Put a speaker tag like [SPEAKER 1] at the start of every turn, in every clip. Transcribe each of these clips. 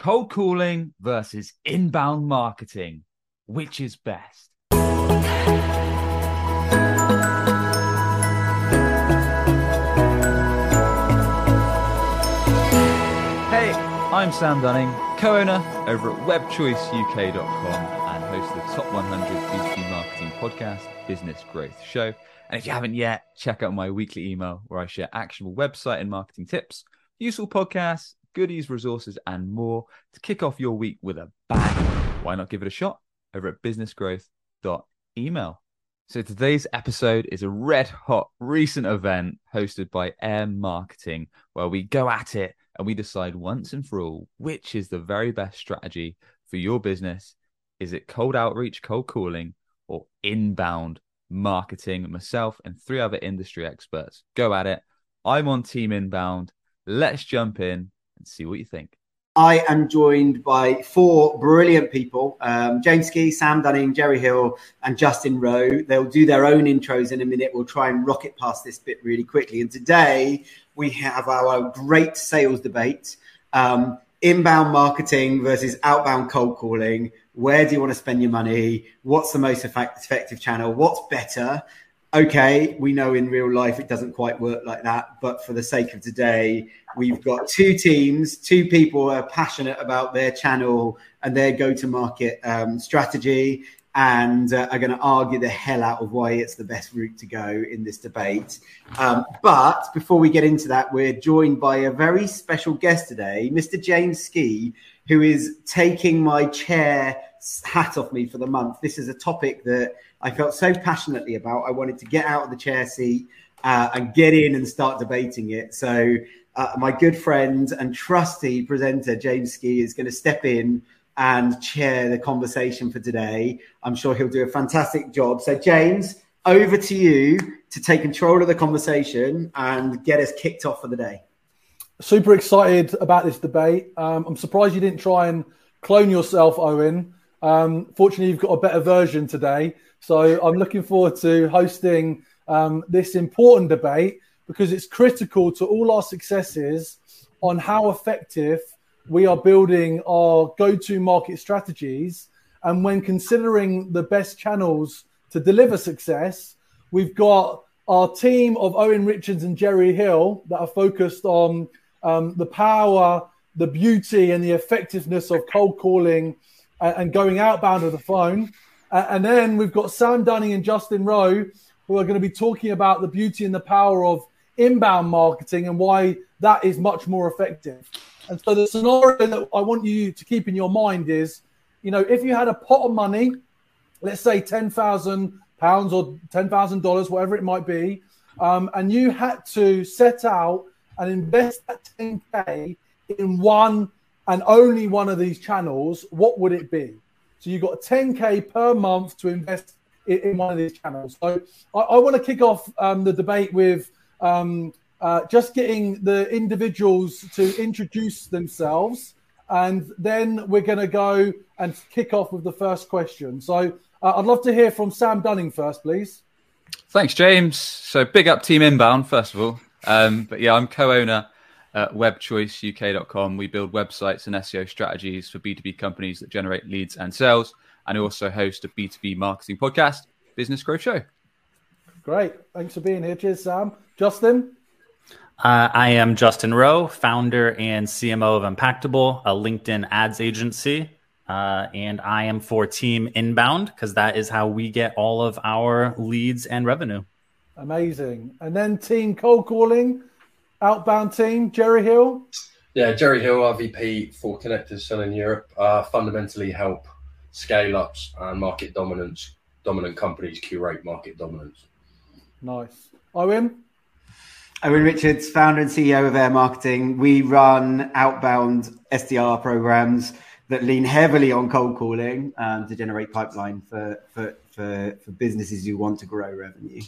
[SPEAKER 1] Cold calling versus inbound marketing. Which is best? Hey, I'm Sam Dunning, co owner over at webchoiceuk.com and host the Top 100 B2B Marketing Podcast, Business Growth Show. And if you haven't yet, check out my weekly email where I share actionable website and marketing tips, useful podcasts, goodies, resources, and more to kick off your week with a bang. Why not give it a shot over at businessgrowth.email? So today's episode is a red hot recent event hosted by Air Marketing, where we go at it and we decide once and for all which is the very best strategy for your business. Is it cold outreach, cold calling, or inbound marketing? Myself and three other industry experts go at it. I'm on Team Inbound. Let's jump in and see what you think.
[SPEAKER 2] I am joined by four brilliant people um, James Ski, Sam Dunning, Jerry Hill, and Justin Rowe. They'll do their own intros in a minute. We'll try and rocket past this bit really quickly. And today we have our great sales debate um, inbound marketing versus outbound cold calling. Where do you want to spend your money? What's the most effective channel? What's better? Okay, we know in real life it doesn't quite work like that. But for the sake of today, we've got two teams, two people are passionate about their channel and their go to market um, strategy and uh, are going to argue the hell out of why it's the best route to go in this debate. Um, but before we get into that, we're joined by a very special guest today, Mr. James Ski, who is taking my chair hat off me for the month. This is a topic that I felt so passionately about. I wanted to get out of the chair seat uh, and get in and start debating it. So, uh, my good friend and trusty presenter, James Ski, is going to step in and chair the conversation for today. I'm sure he'll do a fantastic job. So, James, over to you to take control of the conversation and get us kicked off for the day.
[SPEAKER 3] Super excited about this debate. Um, I'm surprised you didn't try and clone yourself, Owen. Um, fortunately, you've got a better version today. So I'm looking forward to hosting um, this important debate because it's critical to all our successes on how effective we are building our go to market strategies. And when considering the best channels to deliver success, we've got our team of Owen Richards and Jerry Hill that are focused on um, the power, the beauty, and the effectiveness of cold calling and going outbound of the phone. And then we've got Sam Dunning and Justin Rowe, who are going to be talking about the beauty and the power of inbound marketing and why that is much more effective. And so the scenario that I want you to keep in your mind is, you know, if you had a pot of money, let's say ten thousand pounds or ten thousand dollars, whatever it might be, um, and you had to set out and invest that ten k in one and only one of these channels, what would it be? So you've got 10k per month to invest in, in one of these channels. So I, I want to kick off um, the debate with um, uh, just getting the individuals to introduce themselves, and then we're going to go and kick off with the first question. So uh, I'd love to hear from Sam Dunning first, please.
[SPEAKER 1] Thanks, James. So big up Team Inbound, first of all. Um, but yeah, I'm co-owner at webchoiceuk.com. We build websites and SEO strategies for B2B companies that generate leads and sales. And we also host a B2B marketing podcast, Business Growth Show.
[SPEAKER 3] Great. Thanks for being here. Cheers, Sam. Justin?
[SPEAKER 4] Uh, I am Justin Rowe, founder and CMO of Impactable, a LinkedIn ads agency. Uh, and I am for Team Inbound because that is how we get all of our leads and revenue.
[SPEAKER 3] Amazing. And then Team Cold Calling outbound team, Jerry Hill?
[SPEAKER 5] Yeah, Jerry Hill, RVP for Connectors Selling Europe, uh, fundamentally help scale ups and market dominance, dominant companies curate market dominance.
[SPEAKER 3] Nice. Owen?
[SPEAKER 2] Owen Richards, founder and CEO of Air Marketing. We run outbound SDR programs that lean heavily on cold calling um, to generate pipeline for, for, for, for businesses who want to grow revenue.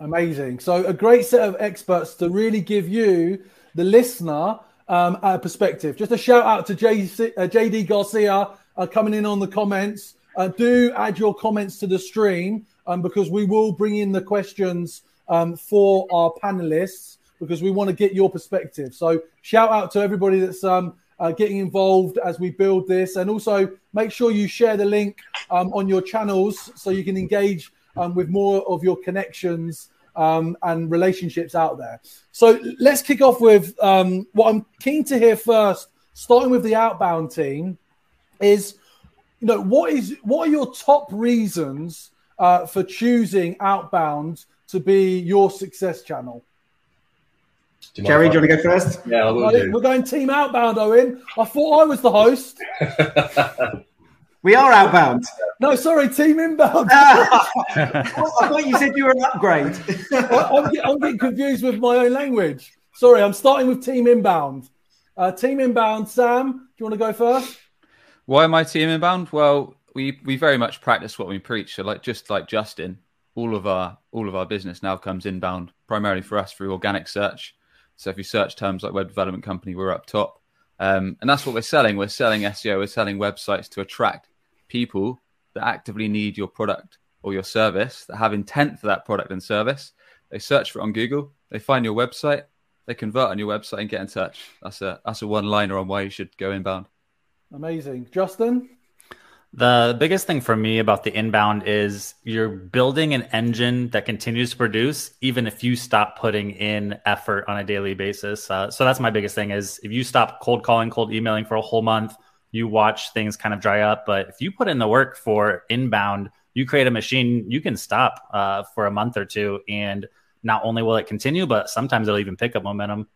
[SPEAKER 3] Amazing. So, a great set of experts to really give you, the listener, um, a perspective. Just a shout out to JC, uh, JD Garcia uh, coming in on the comments. Uh, do add your comments to the stream um, because we will bring in the questions um, for our panelists because we want to get your perspective. So, shout out to everybody that's um, uh, getting involved as we build this. And also make sure you share the link um, on your channels so you can engage um, with more of your connections um, and relationships out there. So let's kick off with um, what I'm keen to hear first, starting with the outbound team, is you know what is what are your top reasons uh, for choosing outbound to be your success channel?
[SPEAKER 2] Do Jerry, do you want to go first?
[SPEAKER 5] Yeah, I will.
[SPEAKER 3] We're going team outbound, Owen. I thought I was the host.
[SPEAKER 2] we are outbound.
[SPEAKER 3] No, sorry, team inbound.
[SPEAKER 2] I thought you said you were an upgrade.
[SPEAKER 3] I'm, I'm, getting confused with my own language. Sorry, I'm starting with team inbound. Uh, team inbound, Sam, do you want to go first?
[SPEAKER 1] Why am I team inbound? Well, we we very much practice what we preach. So, like just like Justin, all of our all of our business now comes inbound primarily for us through organic search. So if you search terms like web development company, we're up top. Um, and that's what we're selling. We're selling SEO, we're selling websites to attract people that actively need your product or your service, that have intent for that product and service. They search for it on Google, they find your website, they convert on your website and get in touch. That's a that's a one liner on why you should go inbound.
[SPEAKER 3] Amazing. Justin?
[SPEAKER 4] The biggest thing for me about the inbound is you're building an engine that continues to produce even if you stop putting in effort on a daily basis. Uh, so that's my biggest thing is if you stop cold calling, cold emailing for a whole month, you watch things kind of dry up. But if you put in the work for inbound, you create a machine, you can stop uh, for a month or two, and not only will it continue, but sometimes it'll even pick up momentum.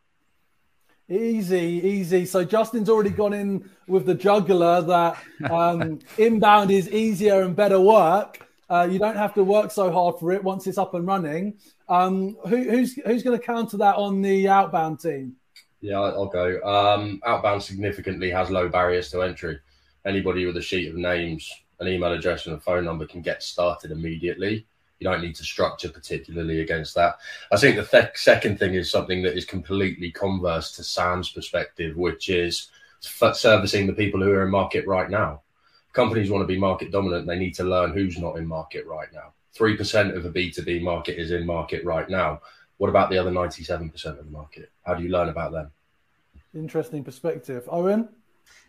[SPEAKER 3] Easy, easy. So Justin's already gone in with the juggler that um, inbound is easier and better work. Uh, you don't have to work so hard for it once it's up and running. Um, who, who's who's going to counter that on the outbound team?
[SPEAKER 5] Yeah, I'll go. Um, outbound significantly has low barriers to entry. Anybody with a sheet of names, an email address, and a phone number can get started immediately. You don't need to structure particularly against that. I think the th- second thing is something that is completely converse to Sam's perspective, which is f- servicing the people who are in market right now. Companies want to be market dominant. They need to learn who's not in market right now. 3% of a B2B market is in market right now. What about the other 97% of the market? How do you learn about them?
[SPEAKER 3] Interesting perspective. Owen?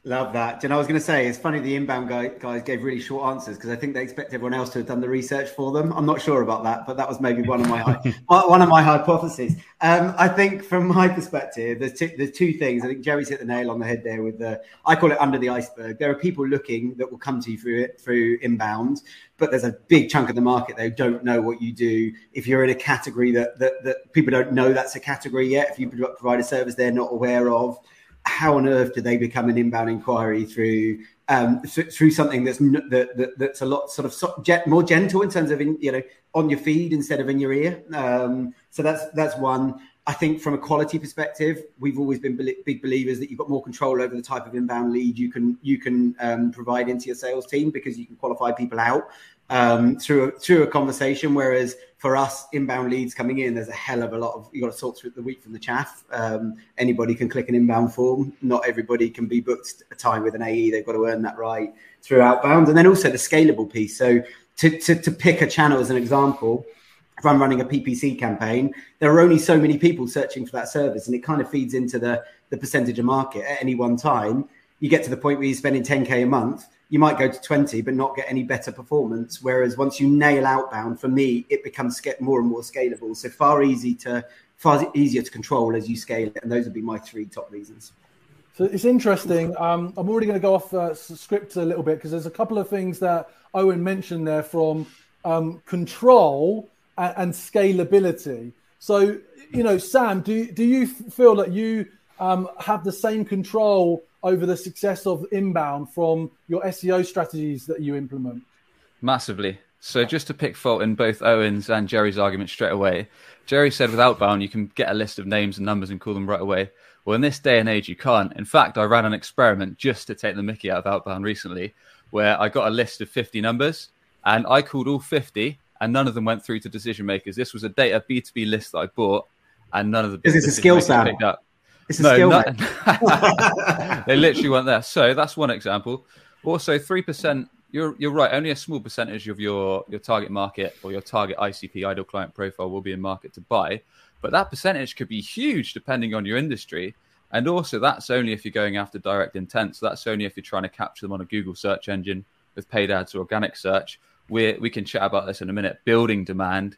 [SPEAKER 2] Love that. And I was going to say, it's funny the inbound guy, guys gave really short answers because I think they expect everyone else to have done the research for them. I'm not sure about that, but that was maybe one of my one of my hypotheses. Um, I think from my perspective, there's two, there's two things. I think Jerry's hit the nail on the head there with the I call it under the iceberg. There are people looking that will come to you through it through inbound, but there's a big chunk of the market that don't know what you do. If you're in a category that that, that people don't know that's a category yet, if you provide a service they're not aware of how on earth do they become an inbound inquiry through um, th- through something that's that, that, that's a lot sort of so, jet, more gentle in terms of in, you know on your feed instead of in your ear. Um, so that's that's one. I think from a quality perspective, we've always been big believers that you've got more control over the type of inbound lead you can you can um, provide into your sales team because you can qualify people out um, through a, through a conversation. Whereas for us, inbound leads coming in, there's a hell of a lot of you got to sort through the wheat from the chaff. Um, anybody can click an inbound form. Not everybody can be booked a time with an AE. They've got to earn that right through outbound, and then also the scalable piece. So to, to, to pick a channel as an example. If I'm running a PPC campaign, there are only so many people searching for that service, and it kind of feeds into the, the percentage of market at any one time. You get to the point where you're spending 10k a month you might go to 20 but not get any better performance. Whereas once you nail outbound for me it becomes get more and more scalable. So far easy to far easier to control as you scale it and those would be my three top reasons.
[SPEAKER 3] So it's interesting. Um, i'm already going to go off uh, script a little bit because there's a couple of things that owen mentioned there from um, control and, and, scalability. So you know sam do, do you feel that you um, have the same control over the success of inbound from your SEO strategies that you implement?
[SPEAKER 1] Massively. So just to pick fault in both Owen's and Jerry's argument straight away, Jerry said with outbound you can get a list of names and numbers and call them right away. Well, in this day and age, you can't. In fact, I ran an experiment just to take the Mickey out of outbound recently, where I got a list of 50 numbers and I called all 50, and none of them went through to decision makers. This was a data B2B list that I bought, and none of the
[SPEAKER 2] is this a skill set? It's a no, skill.
[SPEAKER 1] Not, they literally weren't there. So that's one example. Also, three percent. You're you're right. Only a small percentage of your your target market or your target ICP ideal client profile will be in market to buy, but that percentage could be huge depending on your industry. And also, that's only if you're going after direct intent. So that's only if you're trying to capture them on a Google search engine with paid ads or organic search. we we can chat about this in a minute. Building demand,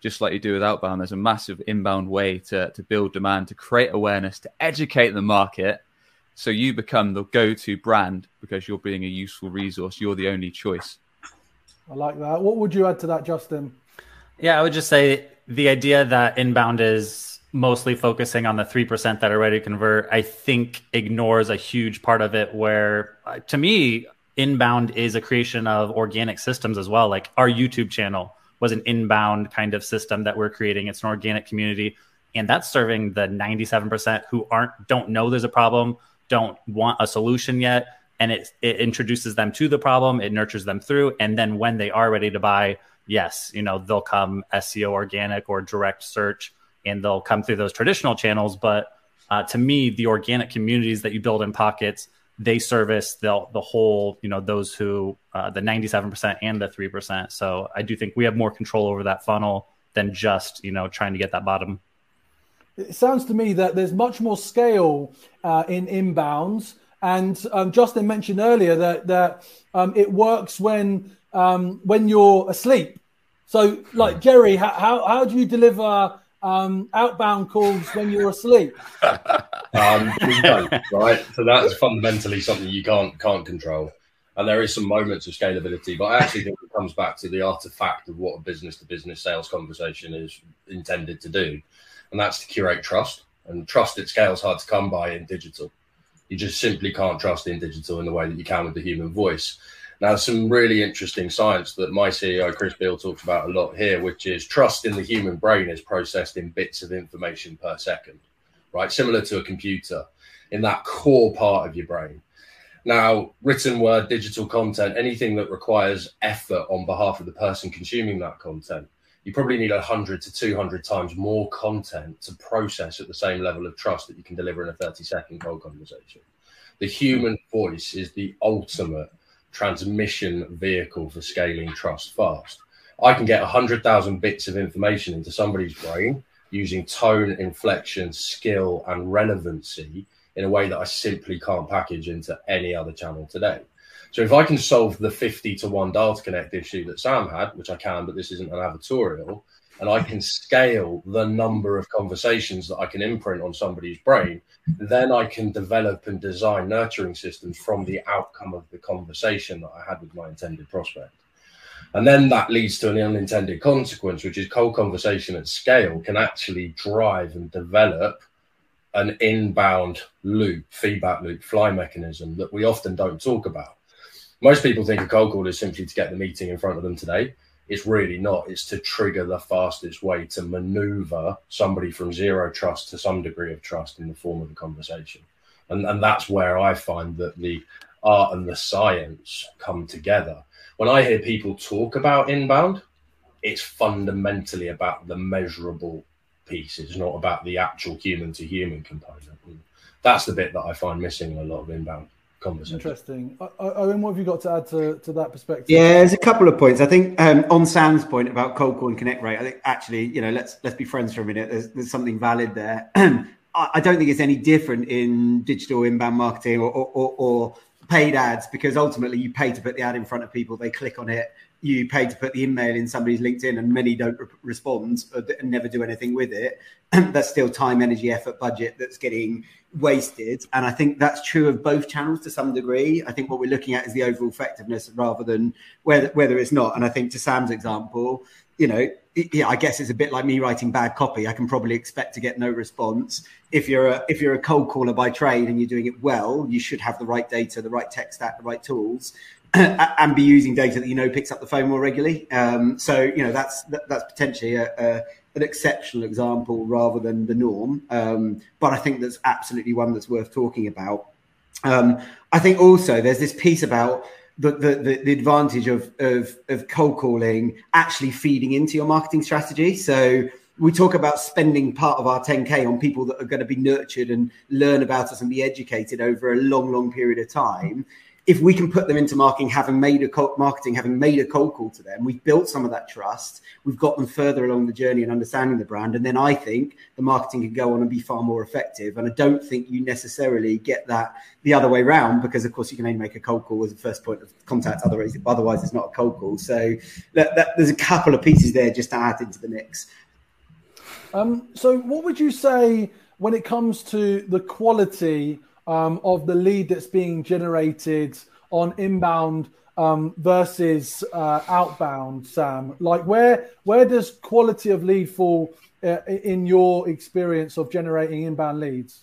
[SPEAKER 1] just like you do with outbound, there's a massive inbound way to, to build demand, to create awareness, to educate the market. So you become the go to brand because you're being a useful resource. You're the only choice.
[SPEAKER 3] I like that. What would you add to that, Justin?
[SPEAKER 4] Yeah, I would just say the idea that inbound is mostly focusing on the 3% that are ready to convert, I think ignores a huge part of it where, uh, to me, inbound is a creation of organic systems as well. Like our YouTube channel was an inbound kind of system that we're creating. It's an organic community. And that's serving the 97% who aren't don't know there's a problem, don't want a solution yet. And it, it introduces them to the problem, it nurtures them through. And then when they are ready to buy, yes, you know, they'll come SEO organic or direct search and they'll come through those traditional channels. But uh, to me, the organic communities that you build in pockets, they service the the whole, you know, those who uh, the ninety seven percent and the three percent. So I do think we have more control over that funnel than just you know trying to get that bottom.
[SPEAKER 3] It sounds to me that there's much more scale uh, in inbounds, and um, Justin mentioned earlier that that um, it works when um, when you're asleep. So, like Jerry, how how, how do you deliver um, outbound calls when you're asleep?
[SPEAKER 5] um, we don't, right? So that's fundamentally something you can't can't control. And there is some moments of scalability, but I actually think it comes back to the artifact of what a business to business sales conversation is intended to do. And that's to curate trust. And trust at scale is hard to come by in digital. You just simply can't trust in digital in the way that you can with the human voice. Now, some really interesting science that my CEO, Chris Beall, talks about a lot here, which is trust in the human brain is processed in bits of information per second, right? Similar to a computer in that core part of your brain. Now, written word, digital content, anything that requires effort on behalf of the person consuming that content, you probably need 100 to 200 times more content to process at the same level of trust that you can deliver in a 30 second cold conversation. The human voice is the ultimate transmission vehicle for scaling trust fast. I can get 100,000 bits of information into somebody's brain using tone, inflection, skill, and relevancy in a way that I simply can't package into any other channel today. So if I can solve the 50 to 1 data connect issue that Sam had, which I can, but this isn't an advertorial, and I can scale the number of conversations that I can imprint on somebody's brain, then I can develop and design nurturing systems from the outcome of the conversation that I had with my intended prospect. And then that leads to an unintended consequence, which is cold conversation at scale can actually drive and develop an inbound loop, feedback loop, fly mechanism that we often don't talk about. Most people think a cold call is simply to get the meeting in front of them today. It's really not. It's to trigger the fastest way to maneuver somebody from zero trust to some degree of trust in the form of a conversation. And, and that's where I find that the art and the science come together. When I hear people talk about inbound, it's fundamentally about the measurable piece. It's not about the actual human to human component. And that's the bit that I find missing in a lot of inbound conversation.
[SPEAKER 3] Interesting. Owen, what have you got to add to, to that perspective?
[SPEAKER 2] Yeah, there's a couple of points. I think um, on Sam's point about cold call and connect rate, I think actually, you know, let's let's be friends for a minute. There's, there's something valid there. I don't think it's any different in digital inbound marketing or, or, or, paid ads because ultimately you pay to put the ad in front of people, they click on it. You pay to put the email in somebody's LinkedIn, and many don't re- respond and never do anything with it. that's still time, energy, effort, budget that's getting wasted. And I think that's true of both channels to some degree. I think what we're looking at is the overall effectiveness rather than whether whether it's not. And I think to Sam's example, you know, yeah, I guess it's a bit like me writing bad copy. I can probably expect to get no response. If you're a if you're a cold caller by trade and you're doing it well, you should have the right data, the right tech stack, the right tools, and be using data that you know picks up the phone more regularly. Um, so you know that's that, that's potentially a, a an exceptional example rather than the norm. Um, but I think that's absolutely one that's worth talking about. Um, I think also there's this piece about the, the, the, advantage of, of, of cold calling actually feeding into your marketing strategy. So we talk about spending part of our 10K on people that are going to be nurtured and learn about us and be educated over a long, long period of time if we can put them into marketing, having made a cold, marketing, having made a cold call to them, we've built some of that trust. We've got them further along the journey and understanding the brand, and then I think the marketing can go on and be far more effective. And I don't think you necessarily get that the other way around because, of course, you can only make a cold call as the first point of contact. Otherwise, otherwise it's not a cold call. So that, that, there's a couple of pieces there just to add into the mix.
[SPEAKER 3] Um, so, what would you say when it comes to the quality? Um, of the lead that's being generated on inbound um, versus uh, outbound, Sam? Like, where where does quality of lead fall uh, in your experience of generating inbound leads?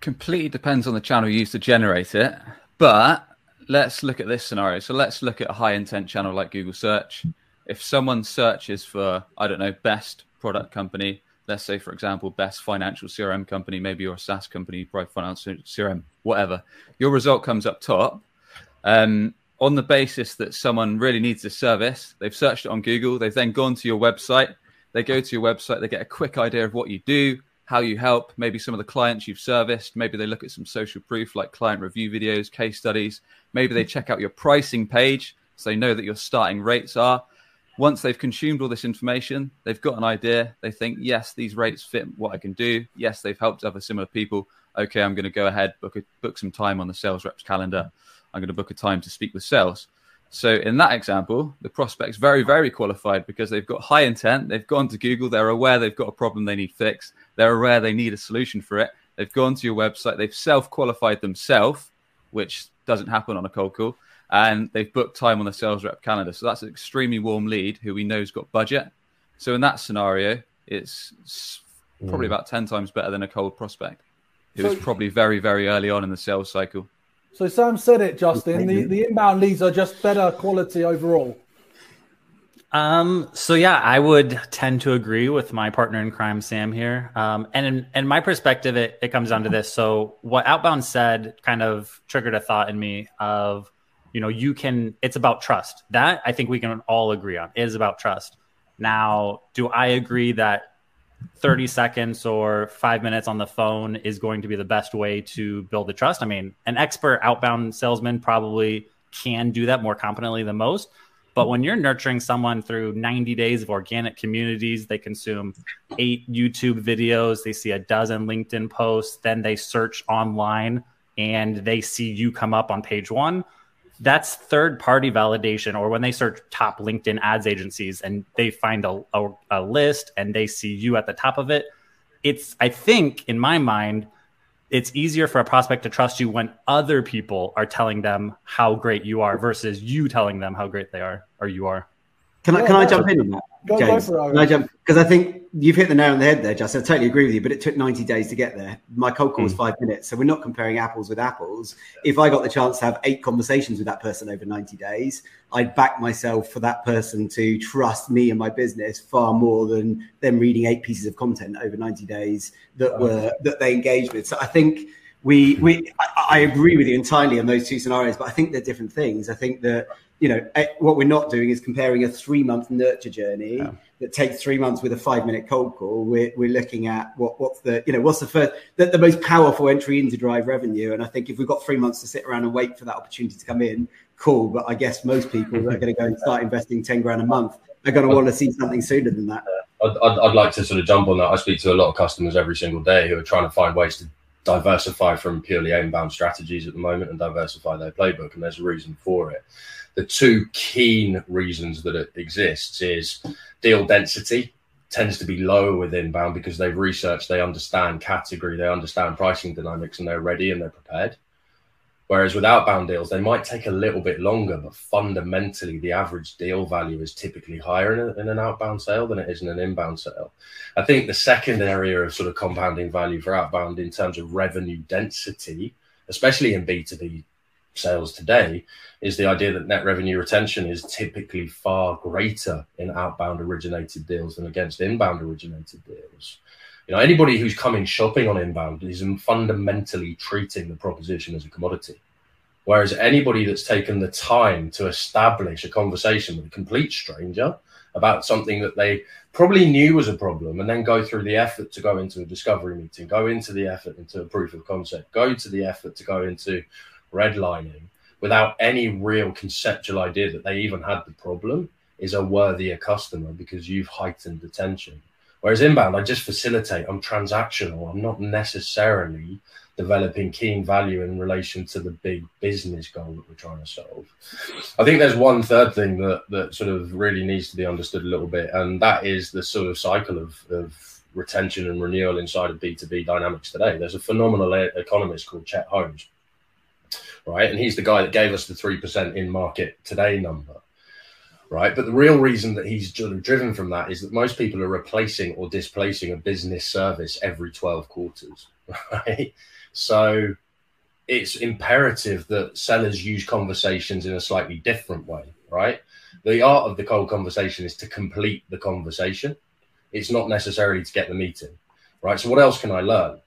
[SPEAKER 1] Completely depends on the channel you use to generate it, but let's look at this scenario. So let's look at a high intent channel like Google search. If someone searches for, I don't know, best product company, let's say, for example, best financial CRM company, maybe you're a SaaS company, private financial CRM, whatever, your result comes up top. Um, on the basis that someone really needs a service, they've searched it on Google, they've then gone to your website, they go to your website, they get a quick idea of what you do, how you help, maybe some of the clients you've serviced, maybe they look at some social proof like client review videos, case studies, maybe they check out your pricing page so they know that your starting rates are once they've consumed all this information, they've got an idea. They think, yes, these rates fit what I can do. Yes, they've helped other similar people. Okay, I'm going to go ahead book a, book some time on the sales reps calendar. I'm going to book a time to speak with sales. So in that example, the prospect's very, very qualified because they've got high intent. They've gone to Google. They're aware they've got a problem they need fixed. They're aware they need a solution for it. They've gone to your website. They've self-qualified themselves, which doesn't happen on a cold call and they've booked time on the sales rep calendar. So that's an extremely warm lead who we know's got budget. So in that scenario, it's probably mm. about 10 times better than a cold prospect who so, was probably very, very early on in the sales cycle.
[SPEAKER 3] So Sam said it, Justin. The, the inbound leads are just better quality overall.
[SPEAKER 4] Um, so yeah, I would tend to agree with my partner in crime, Sam here. Um, and in, in my perspective, it, it comes down to this. So what Outbound said kind of triggered a thought in me of you know you can it's about trust. That i think we can all agree on is about trust. Now do i agree that 30 seconds or five minutes on the phone is going to be the best way to build the trust? I mean an expert outbound salesman probably can do that more competently than most but when you're nurturing someone through 90 days of organic communities, they consume eight YouTube videos, they see a dozen LinkedIn posts, then they search online and they see you come up on page one that's third party validation or when they search top linkedin ads agencies and they find a, a, a, list and they see you at the top of it it's i think in my mind it's easier for a prospect to trust you when other people are telling them how great you are versus you telling them how great they are or you are
[SPEAKER 2] can I can I jump in on that? Go, James? Go can I jump? Because I think you've hit the nail on the head there, Justin. I totally agree with you, but it took 90 days to get there. My cold call was mm. five minutes. So we're not comparing apples with apples. If I got the chance to have eight conversations with that person over 90 days, I'd back myself for that person to trust me and my business far more than them reading eight pieces of content over 90 days that were that they engaged with. So I think we we I, I agree with you entirely on those two scenarios, but I think they're different things. I think that you know, eh, what we're not doing is comparing a three month nurture journey yeah. that takes three months with a five minute cold call. We're, we're looking at what, what's the, you know, what's the first, the, the, most powerful entry into drive revenue. And I think if we've got three months to sit around and wait for that opportunity to come in, cool. But I guess most people are going to go and start investing 10 grand a month are going to want to see something sooner than that.
[SPEAKER 5] I'd, I'd, I'd like to sort of jump on that. I speak to a lot of customers every single day who are trying to find ways to diversify from purely inbound strategies at the moment and diversify their playbook. And there's a reason for it the two keen reasons that it exists is deal density tends to be lower with inbound because they've researched, they understand category, they understand pricing dynamics, and they're ready and they're prepared. Whereas with outbound deals, they might take a little bit longer, but fundamentally, the average deal value is typically higher in, a, in, an outbound sale than it is in an inbound sale. I think the second area of sort of compounding value for outbound in terms of revenue density, especially in B2B sales today is the idea that net revenue retention is typically far greater in outbound originated deals than against inbound originated deals. You know, anybody who's coming shopping on inbound is fundamentally treating the proposition as a commodity. Whereas anybody that's taken the time to establish a conversation with a complete stranger about something that they probably knew was a problem and then go through the effort to go into a discovery meeting, go into the effort into a proof of concept, go to the effort to go into redlining without any real conceptual idea that they even had the problem is a worthier customer because you've heightened the tension. Whereas inbound, I just facilitate, I'm transactional, I'm not necessarily developing keen value in relation to the big business goal that we're trying to solve. I think there's one third thing that, that sort of really needs to be understood a little bit, and that is the sort of cycle of, of retention and renewal inside of B2B dynamics today. There's a phenomenal economist called Chet Holmes, right? And he's the guy that gave us the 3% in market today number right? But the real reason that he's driven from that is that most people are replacing or displacing a business service every 12 quarters, right? So it's imperative that sellers use conversations in a slightly different way, right? The art of the cold conversation is to complete the conversation. It's not necessarily to get the meeting, right? So what else can I learn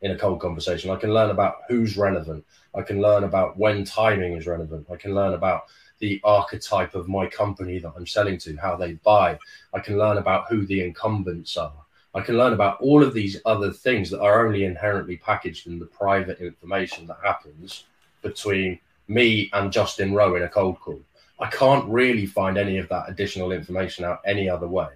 [SPEAKER 5] in a cold conversation? I can learn about who's relevant. I can learn about when timing is relevant. I can learn about the archetype of my company that I'm selling to, how they buy. I can learn about who the incumbents are. I can learn about all of these other things that are only inherently packaged in the private information that happens between me and Justin Rowe in a cold call. I can't really find any of that additional information out any other way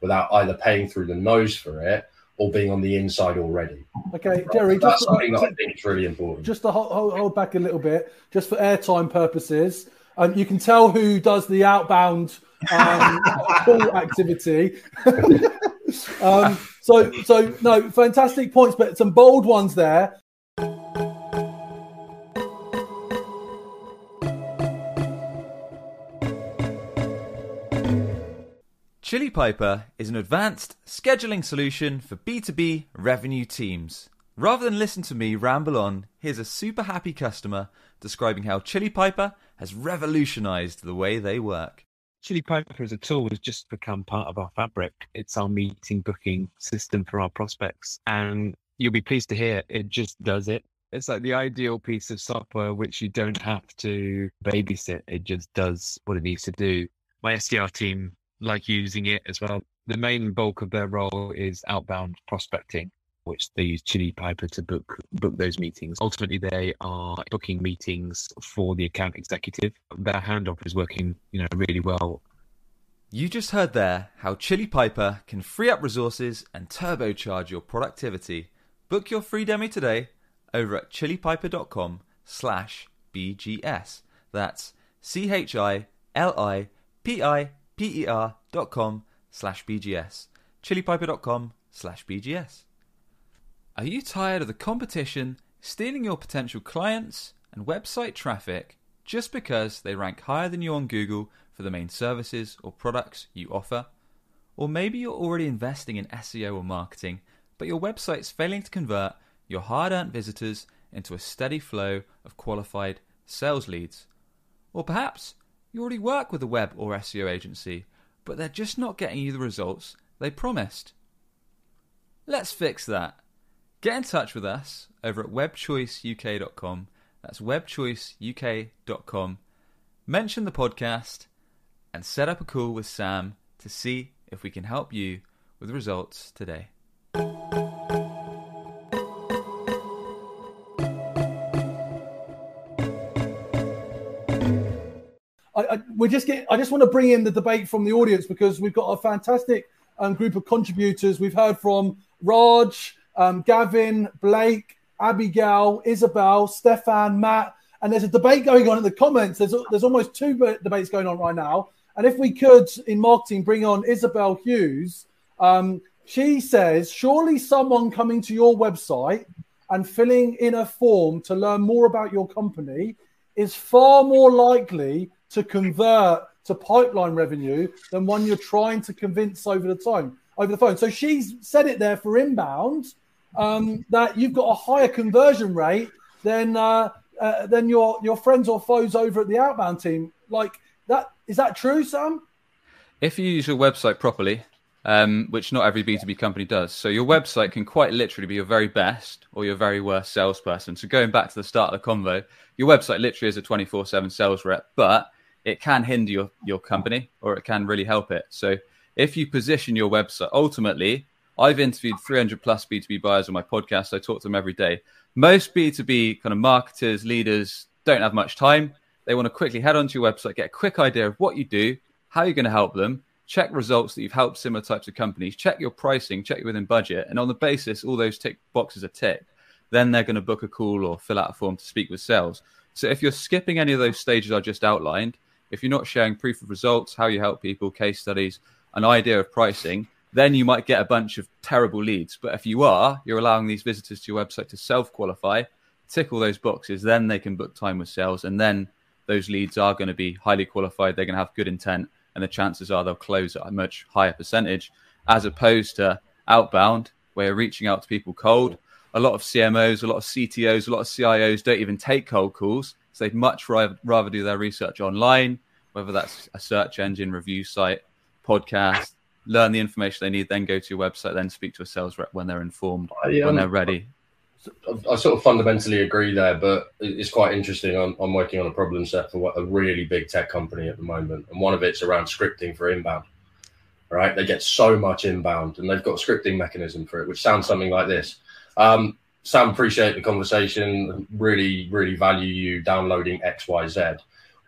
[SPEAKER 5] without either paying through the nose for it or being on the inside already.
[SPEAKER 3] Okay, Jerry,
[SPEAKER 5] that's something that I think is really important.
[SPEAKER 3] Just to hold, hold back a little bit, just for airtime purposes, um, you can tell who does the outbound um, call activity. um, so, so no, fantastic points, but some bold ones there.
[SPEAKER 1] Chili Piper is an advanced scheduling solution for B2B revenue teams. Rather than listen to me ramble on, here's a super happy customer describing how Chili Piper has revolutionized the way they work.
[SPEAKER 6] Chili Piper as a tool has just become part of our fabric. It's our meeting booking system for our prospects. And you'll be pleased to hear it just does it. It's like the ideal piece of software which you don't have to babysit. It just does what it needs to do. My SDR team like using it as well. The main bulk of their role is outbound prospecting which they use Chili Piper to book book those meetings. Ultimately, they are booking meetings for the account executive. Their handoff is working, you know, really well.
[SPEAKER 1] You just heard there how Chili Piper can free up resources and turbocharge your productivity. Book your free demo today over at chilipiper.com slash BGS. That's C H I L I P I P E R dot com slash BGS. chilipiper.com slash BGS. Are you tired of the competition stealing your potential clients and website traffic just because they rank higher than you on Google for the main services or products you offer? Or maybe you're already investing in SEO or marketing, but your website's failing to convert your hard earned visitors into a steady flow of qualified sales leads. Or perhaps you already work with a web or SEO agency, but they're just not getting you the results they promised. Let's fix that. Get in touch with us over at webchoiceuk.com. That's webchoiceuk.com. Mention the podcast and set up a call with Sam to see if we can help you with results today.
[SPEAKER 3] I, we're just getting, I just want to bring in the debate from the audience because we've got a fantastic um, group of contributors. We've heard from Raj, um, Gavin, Blake, Abigail, Isabel, Stefan, Matt, and there's a debate going on in the comments. There's there's almost two debates going on right now. And if we could, in marketing, bring on Isabel Hughes, um, she says, surely someone coming to your website and filling in a form to learn more about your company is far more likely to convert to pipeline revenue than one you're trying to convince over the time over the phone. So she's said it there for inbound um, that you've got a higher conversion rate than uh, uh, than your your friends or foes over at the outbound team. Like that is that true, Sam?
[SPEAKER 1] If you use your website properly, um, which not every B2B company does. So your website can quite literally be your very best or your very worst salesperson. So going back to the start of the convo, your website literally is a 24/7 sales rep, but it can hinder your your company or it can really help it. So if you position your website ultimately I've interviewed 300 plus B2B buyers on my podcast. I talk to them every day. Most B2B kind of marketers, leaders don't have much time. They want to quickly head onto your website, get a quick idea of what you do, how you're going to help them, check results that you've helped similar types of companies, check your pricing, check you within budget, and on the basis all those tick boxes are ticked, then they're going to book a call or fill out a form to speak with sales. So if you're skipping any of those stages I just outlined, if you're not sharing proof of results, how you help people, case studies, an idea of pricing, then you might get a bunch of terrible leads. But if you are, you're allowing these visitors to your website to self qualify, tick all those boxes, then they can book time with sales. And then those leads are going to be highly qualified. They're going to have good intent and the chances are they'll close at a much higher percentage as opposed to outbound where you're reaching out to people cold. A lot of CMOs, a lot of CTOs, a lot of CIOs don't even take cold calls. So they'd much rather do their research online, whether that's a search engine review site, podcast, learn the information they need, then go to your website, then speak to a sales rep when they're informed, I, um, when they're ready.
[SPEAKER 5] I sort of fundamentally agree there, but it's quite interesting. I'm, I'm, working on a problem set for a really big tech company at the moment, and one of it's around scripting for inbound. Right, they get so much inbound, and they've got a scripting mechanism for it, which sounds something like this. Um, Sam, appreciate the conversation. Really, really value you downloading X, Y, Z.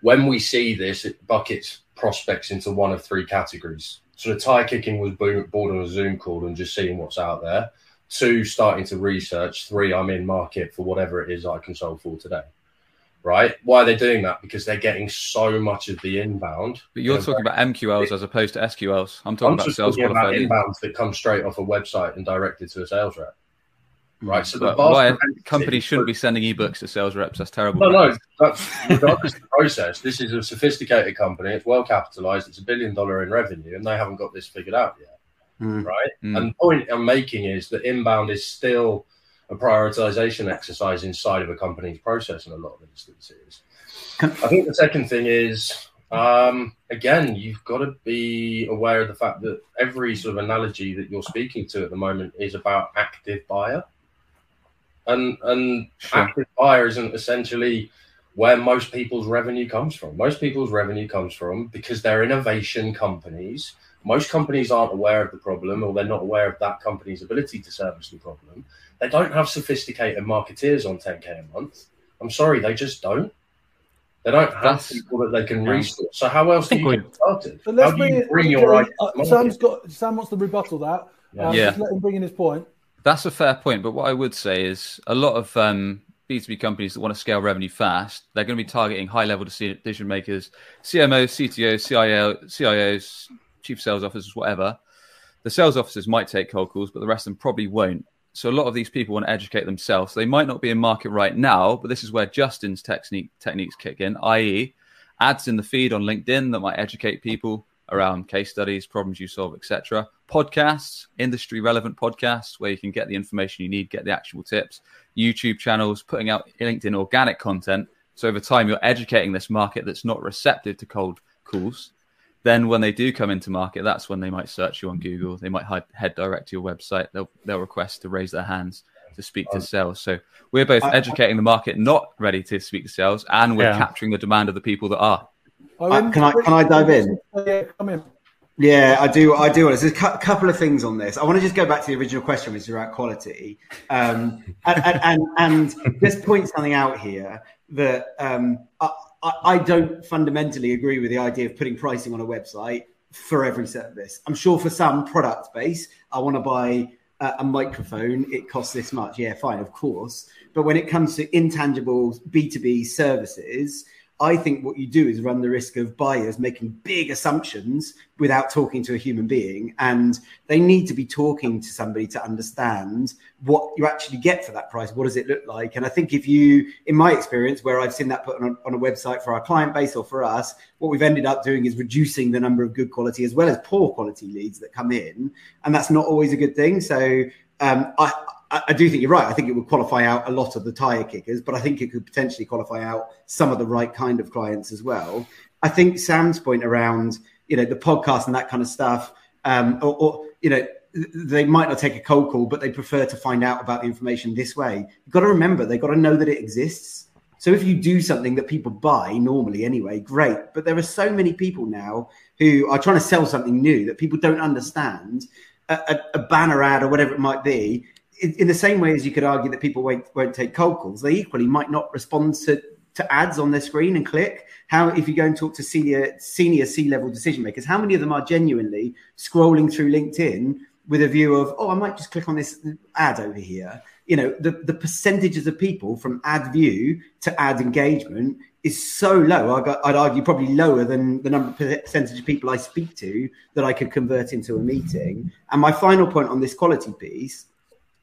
[SPEAKER 5] When we see this, it buckets prospects into one of three categories. So the tire kicking was bored on a Zoom call and just seeing what's out there Two, starting to research. Three, I'm in market for whatever it is I can solve for today. Right? Why are they doing that? Because they're getting so much of the inbound.
[SPEAKER 1] But you're talking about MQLs as opposed to SQLs. I'm talking I'm about sales talking
[SPEAKER 5] about inbounds that come straight off a website and directed to a sales rep. Right. So
[SPEAKER 1] the why companies shouldn't be sending ebooks to sales reps. That's terrible.
[SPEAKER 5] No, no. That's regardless of the process. This is a sophisticated company. It's well capitalized. It's a billion dollar in revenue, and they haven't got this figured out yet mm. right? Mm. And the point I'm making is that inbound is still a prioritization exercise inside of a company's process in a lot of instances. I think the second thing is, um, again, you've got to be aware of the fact that every sort of analogy that you're speaking to at the moment is about active buyer. And, and sure. active buyer isn't essentially where most people's revenue comes from. Most people's revenue comes from because they're innovation companies most companies aren't aware of the problem or they're not aware of that company's ability to service the problem. They don't have sophisticated marketeers on 10K a month. I'm sorry, they just don't. They don't have That's, people that they can yeah. resource. So how else do you get started? So let's how bring, bring your
[SPEAKER 3] right? Uh, Sam's got Sam wants to rebuttal that. Yeah. Um, yeah. let him bring in his point.
[SPEAKER 1] That's a fair point. But what I would say is a lot of um, B2B companies that want to scale revenue fast, they're going to be targeting high level decision makers, CMOs, CTOs, CIO, CIOs, chief sales officers, whatever. The sales officers might take cold calls, but the rest of them probably won't. So a lot of these people want to educate themselves. They might not be in market right now, but this is where Justin's technique techniques kick in, i.e., ads in the feed on LinkedIn that might educate people around case studies, problems you solve, etc. Podcasts, industry relevant podcasts where you can get the information you need, get the actual tips. YouTube channels, putting out LinkedIn organic content. So over time, you're educating this market that's not receptive to cold calls then when they do come into market, that's when they might search you on Google. They might head direct to your website. They'll they'll request to raise their hands to speak to sales. So we're both educating the market not ready to speak to sales, and we're yeah. capturing the demand of the people that are.
[SPEAKER 2] Uh, can I can I dive in?
[SPEAKER 3] Yeah, come in.
[SPEAKER 2] Yeah, I do. I do. There's a couple of things on this. I want to just go back to the original question, which is about quality, um, and, and, and, and just point something out here that um, I, I, don't fundamentally agree with the idea of putting pricing on a website for every service. I'm sure for some product base, I want to buy a, a microphone, it costs this much. Yeah, fine, of course. But when it comes to intangible B2B services, I think what you do is run the risk of buyers making big assumptions without talking to a human being. And they need to be talking to somebody to understand what you actually get for that price. What does it look like? And I think if you, in my experience, where I've seen that put on, on a website for our client base or for us, what we've ended up doing is reducing the number of good quality as well as poor quality leads that come in. And that's not always a good thing. So um, I, I, do think you're right. I think it would qualify out a lot of the tire kickers, but I think it could potentially qualify out some of the right kind of clients as well. I think Sam's point around you know the podcast and that kind of stuff, um, or, or you know they might not take a cold call, but they prefer to find out about the information this way. You've got to remember they've got to know that it exists. So if you do something that people buy normally anyway, great. But there are so many people now who are trying to sell something new that people don't understand. A, a, a banner ad or whatever it might be in, the same way as you could argue that people won't, won't take cold calls, they equally might not respond to, to ads on their screen and click? How, if you go and talk to senior senior C level decision makers, how many of them are genuinely scrolling through LinkedIn with a view of, oh, I might just click on this ad over here? You know, the, the percentages of people from ad view to ad engagement is so low. I'd argue probably lower than the number of percentage of people I speak to that I could convert into a meeting. And my final point on this quality piece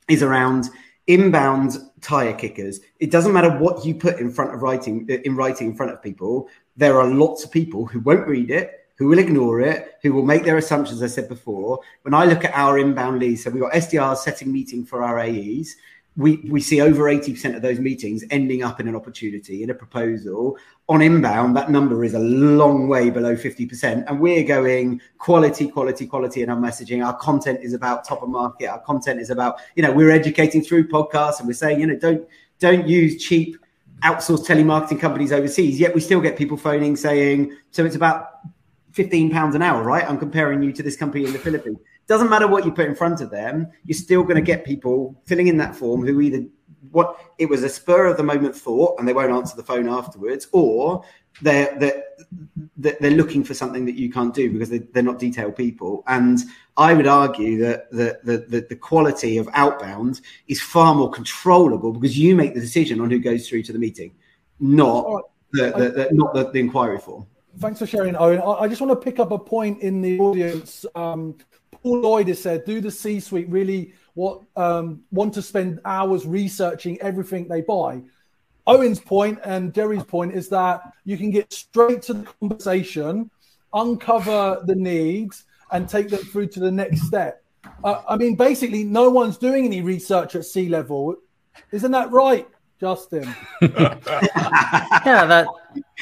[SPEAKER 2] is around inbound tire kickers. It doesn't matter what you put in front of writing uh, in writing in front of people. There are lots of people who won't read it, who will ignore it, who will make their assumptions. I said before. When I look at our inbound leads, so we've got SDRs setting meeting for our AEs we, we see over 80% of those meetings ending up in an opportunity, in a proposal. On inbound, that number is a long way below 50%. And we're going quality, quality, quality in our messaging. Our content is about top of market. Our content is about, you know, we're educating through podcasts and we're saying, you know, don't don't use cheap outsourced telemarketing companies overseas. Yet we still get people phoning saying, so it's about 15 pounds an hour, right? I'm comparing you to this company in the Philippines. Doesn't matter what you put in front of them, you're still going to get people filling in that form who either what it was a spur of the moment thought and they won't answer the phone afterwards, or they're they're, they're looking for something that you can't do because they're, not detailed people. And I would argue that the, the, the quality of outbound is far more controllable because you make the decision on who goes through to the meeting, not the, the, the not the, the inquiry form.
[SPEAKER 3] Thanks for sharing, Owen. I just want to pick up a point in the audience. Um, Paul Lloyd has said, do the C suite really what um, want to spend hours researching everything they buy? Owen's point and Jerry's point is that you can get straight to the conversation, uncover the needs, and take them through to the next step. Uh, I mean, basically, no one's doing any research at C level. Isn't that right? Justin.
[SPEAKER 4] yeah, that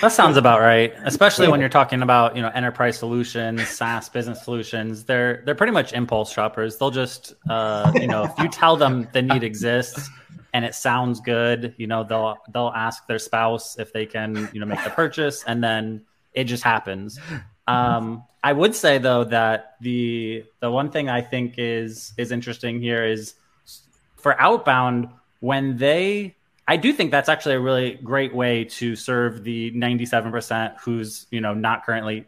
[SPEAKER 4] that sounds about right. Especially when you're talking about you know enterprise solutions, SaaS business solutions. They're they're pretty much impulse shoppers. They'll just uh, you know if you tell them the need exists and it sounds good, you know they'll they'll ask their spouse if they can you know make the purchase, and then it just happens. Um, I would say though that the the one thing I think is is interesting here is for outbound when they I do think that's actually a really great way to serve the 97% who's, you know, not currently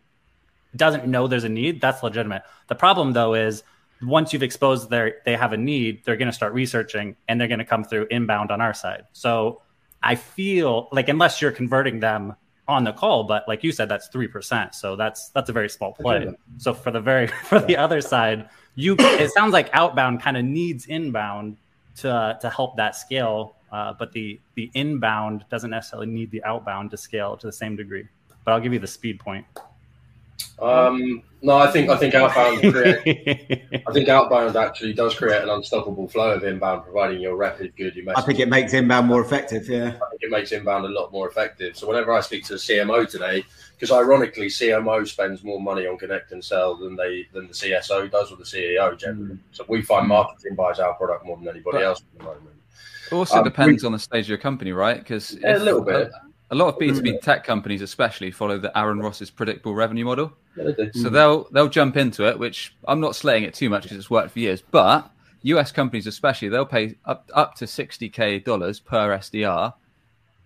[SPEAKER 4] doesn't know there's a need. That's legitimate. The problem though is once you've exposed their they have a need, they're going to start researching and they're going to come through inbound on our side. So I feel like unless you're converting them on the call, but like you said, that's three percent. So that's that's a very small play. So for the very for the other side, you it sounds like outbound kind of needs inbound to to help that scale uh, but the the inbound doesn't necessarily need the outbound to scale to the same degree. But I'll give you the speed point.
[SPEAKER 5] Um, no, I think I think outbound create, I think outbound actually does create an unstoppable flow of inbound, providing your rep is good. Your
[SPEAKER 2] message. I think it makes inbound more effective. Yeah,
[SPEAKER 5] I think it makes inbound a lot more effective. So whenever I speak to the CMO today, because ironically, CMO spends more money on ConnectAndSell than they than the CSO does or the CEO generally. Mm. So we find marketing buys our product more than anybody but, else at the moment.
[SPEAKER 1] It also um, depends we, on the stage of your company, right? Because
[SPEAKER 5] yeah, a little bit.
[SPEAKER 1] A, a lot of B two B tech companies, especially, follow the Aaron Ross's predictable revenue model.
[SPEAKER 5] Yeah, they
[SPEAKER 1] so they'll they'll jump into it, which I'm not slaying it too much because it's worked for years. But US companies, especially, they'll pay up up to 60k dollars per SDR,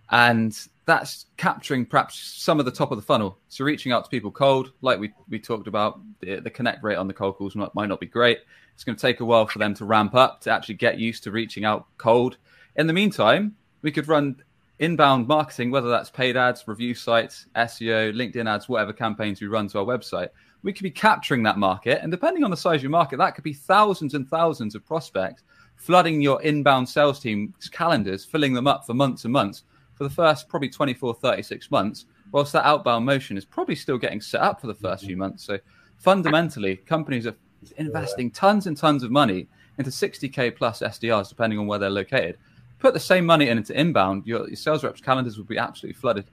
[SPEAKER 1] and that's capturing perhaps some of the top of the funnel. So reaching out to people cold, like we, we talked about, the, the connect rate on the cold calls might, might not be great. It's going to take a while for them to ramp up to actually get used to reaching out cold in the meantime, we could run inbound marketing, whether that's paid ads, review sites, SEO, LinkedIn ads, whatever campaigns we run to our website. We could be capturing that market. And depending on the size of your market, that could be thousands and thousands of prospects flooding your inbound sales team's calendars, filling them up for months and months for the first probably 24, 36 months, whilst that outbound motion is probably still getting set up for the first few months. So fundamentally, companies are investing tons and tons of money into 60K plus SDRs, depending on where they're located put the same money in into inbound, your, your sales reps' calendars would be absolutely flooded.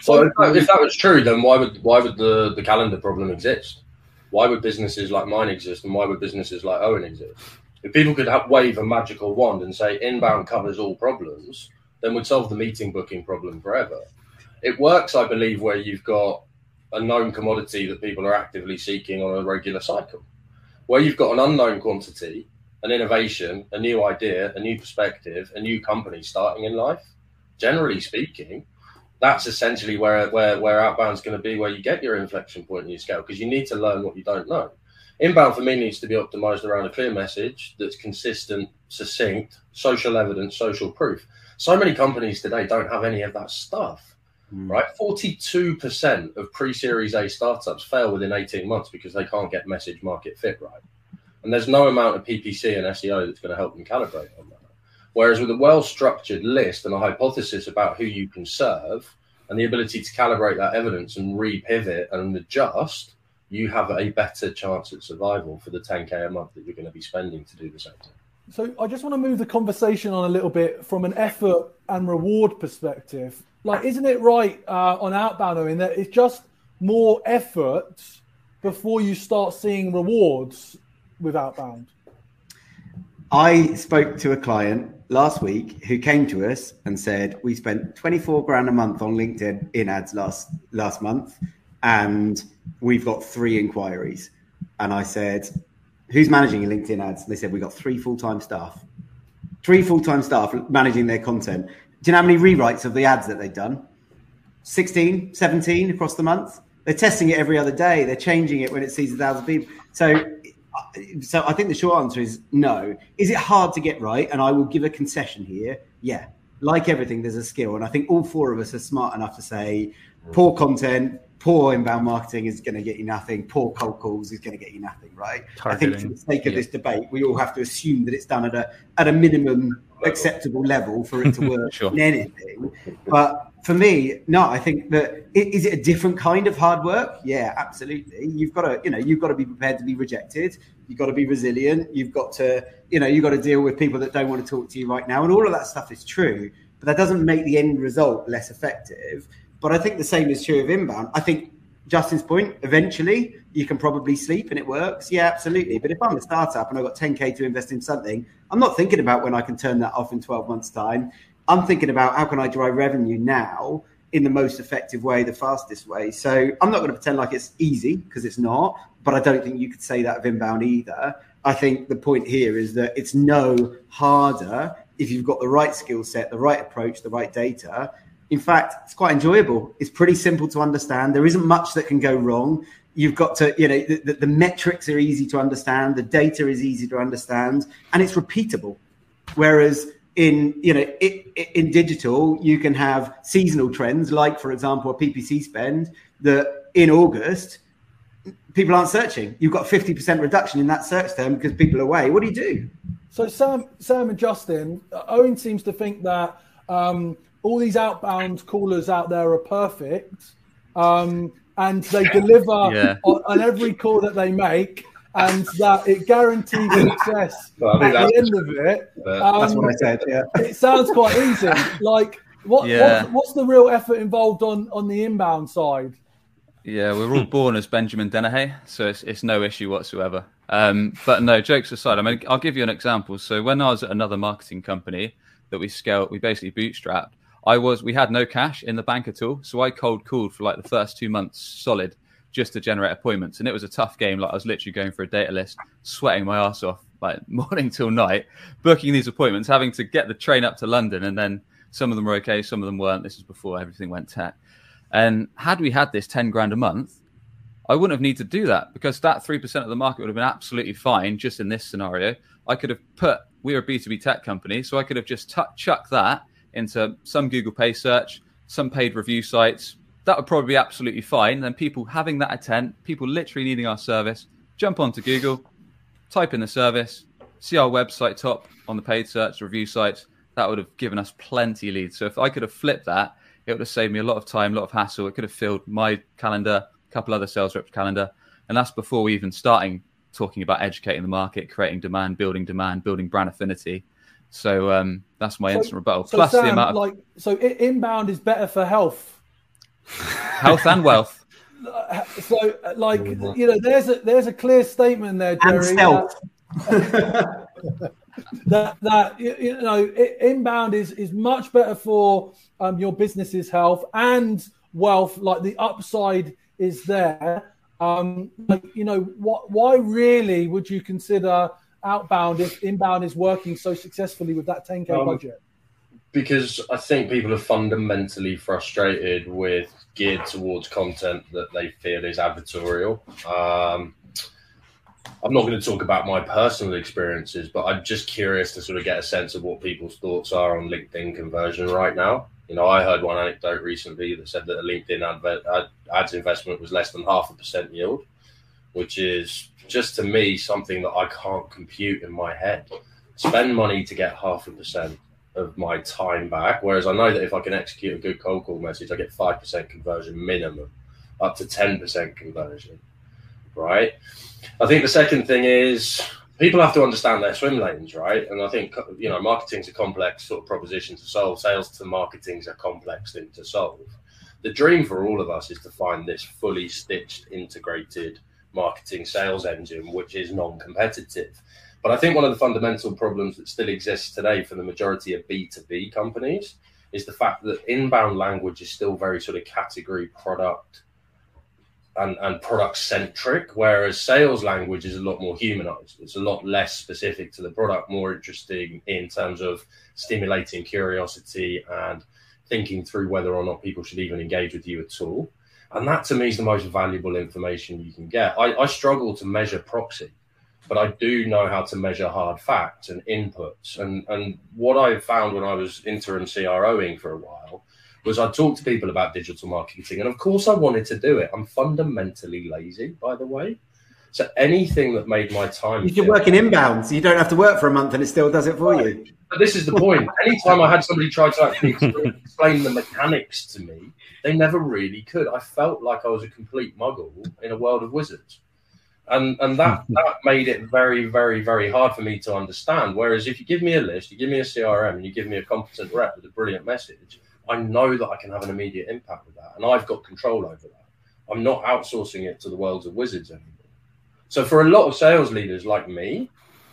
[SPEAKER 5] So, if that, if that was true, then why would why would the, the calendar problem exist? Why would businesses like mine exist, and why would businesses like Owen exist? If people could have, wave a magical wand and say inbound covers all problems, then we'd solve the meeting booking problem forever. It works, I believe, where you've got a known commodity that people are actively seeking on a regular cycle. Where you've got an unknown quantity an innovation, a new idea, a new perspective, a new company starting in life. Generally speaking, that's essentially where where where outbound's going to be where you get your inflection point in your scale because you need to learn what you don't know. Inbound for me needs to be optimized around a clear message that's consistent, succinct, social evidence, social proof. So many companies today don't have any of that stuff, mm. right? 42% of pre Series A startups fail within 18 months because they can't get message market fit right. And there's no amount of PPC and SEO that's going to help them calibrate on that. Whereas with a well structured list and a hypothesis about who you can serve and the ability to calibrate that evidence and repivot and adjust, you have a better chance at survival for the 10K a month that you're going to be spending to do the same thing.
[SPEAKER 3] So I just want to move the conversation on a little bit from an effort and reward perspective. Like, isn't it right uh, on outbound, I mean, that it's just more effort before you start seeing rewards with outbound?
[SPEAKER 2] I spoke to a client last week who came to us and said, "We spent 24 grand a month on LinkedIn in ads last last month, and we've got three inquiries." And I said, "Who's managing your LinkedIn ads?" And they said, we've got three full time staff, three full time staff managing their content." Do you know how many rewrites of the ads that they've done? 16, 17 across the month. They're testing it every other day. They're changing it when it sees a thousand people. So so I think the short answer is no. Is it hard to get right? And I will give a concession here. Yeah, like everything, there's a skill, and I think all four of us are smart enough to say poor content, poor inbound marketing is going to get you nothing. Poor cold calls is going to get you nothing, right? Targeting. I think for the sake of yeah. this debate, we all have to assume that it's done at a at a minimum acceptable level for it to work sure. in anything. But for me, no, I think that is it a different kind of hard work? Yeah, absolutely. You've got to, you know, you've got to be prepared to be rejected. You've got to be resilient. You've got to, you know, you've got to deal with people that don't want to talk to you right now. And all of that stuff is true, but that doesn't make the end result less effective. But I think the same is true of inbound. I think Justin's point, eventually you can probably sleep and it works. Yeah, absolutely. But if I'm a startup and I've got 10K to invest in something, I'm not thinking about when I can turn that off in 12 months' time. I'm thinking about how can I drive revenue now in the most effective way, the fastest way. So I'm not going to pretend like it's easy because it's not, but I don't think you could say that of inbound either. I think the point here is that it's no harder if you've got the right skill set, the right approach, the right data. In fact, it's quite enjoyable. It's pretty simple to understand. There isn't much that can go wrong. You've got to, you know, the, the metrics are easy to understand, the data is easy to understand, and it's repeatable. Whereas in you know it, it, in digital you can have seasonal trends like for example a ppc spend that in august people aren't searching. You've got 50% reduction in that search term because people are away. What do you do?
[SPEAKER 3] So sam sam and justin owen seems to think that um, all these outbound callers out there are perfect um, and they deliver yeah. on, on every call that they make and that it guarantees success well, at the end of it.
[SPEAKER 2] Um, that's what I said. Yeah,
[SPEAKER 3] it sounds quite easy. Like, what, yeah. what's the real effort involved on on the inbound side?
[SPEAKER 1] Yeah, we're all born as Benjamin Dennehy, so it's it's no issue whatsoever. Um, but no, jokes aside, I mean, I'll give you an example. So when I was at another marketing company that we scaled, we basically bootstrapped. I was we had no cash in the bank at all, so I cold called for like the first two months solid just to generate appointments. And it was a tough game. Like I was literally going for a data list, sweating my ass off, like morning till night, booking these appointments, having to get the train up to London. And then some of them were okay, some of them weren't. This is before everything went tech. And had we had this 10 grand a month, I wouldn't have needed to do that because that 3% of the market would have been absolutely fine just in this scenario. I could have put, we're a B2B tech company, so I could have just t- chucked that into some Google Pay search, some paid review sites, that would probably be absolutely fine. Then people having that intent, people literally needing our service, jump onto Google, type in the service, see our website top on the paid search review sites. That would have given us plenty leads. So if I could have flipped that, it would have saved me a lot of time, a lot of hassle. It could have filled my calendar, a couple other sales reps' calendar, and that's before we even starting talking about educating the market, creating demand, building demand, building brand affinity. So um, that's my so, instant rebuttal.
[SPEAKER 3] So Plus Sam, the amount of like so inbound is better for health
[SPEAKER 1] health and wealth.
[SPEAKER 3] So, like you know, there's a there's a clear statement there, Jerry. That, that, that you know, inbound is is much better for um, your business's health and wealth. Like the upside is there. Um, like, you know, what? Why really would you consider outbound if inbound is working so successfully with that 10k um, budget?
[SPEAKER 5] Because I think people are fundamentally frustrated with geared towards content that they feel is advertorial. Um, I'm not going to talk about my personal experiences, but I'm just curious to sort of get a sense of what people's thoughts are on LinkedIn conversion right now. You know, I heard one anecdote recently that said that a LinkedIn ad, ads investment was less than half a percent yield, which is just to me something that I can't compute in my head. Spend money to get half a percent of my time back, whereas I know that if I can execute a good cold call message, I get five percent conversion minimum, up to ten percent conversion, right? I think the second thing is people have to understand their swim lanes, right? And I think you know, marketing's a complex sort of proposition to solve. Sales to marketing's a complex thing to solve. The dream for all of us is to find this fully stitched, integrated marketing sales engine, which is non-competitive. But I think one of the fundamental problems that still exists today for the majority of B2B companies is the fact that inbound language is still very sort of category product and, and product centric, whereas sales language is a lot more humanized. It's a lot less specific to the product, more interesting in terms of stimulating curiosity and thinking through whether or not people should even engage with you at all. And that to me is the most valuable information you can get. I, I struggle to measure proxy, but I do know how to measure hard facts and inputs. And, and what I found when I was interim CROing for a while was I talked to people about digital marketing, and of course I wanted to do it. I'm fundamentally lazy, by the way. So anything that made my time.
[SPEAKER 2] You can work in inbounds. You don't have to work for a month, and it still does it for right. you.
[SPEAKER 5] But this is the point. Anytime I had somebody try to actually explain the mechanics to me, they never really could. I felt like I was a complete muggle in a world of wizards. And and that that made it very, very, very hard for me to understand. Whereas if you give me a list, you give me a CRM, and you give me a competent rep with a brilliant message, I know that I can have an immediate impact with that, and I've got control over that. I'm not outsourcing it to the worlds of wizards anymore. So for a lot of sales leaders like me,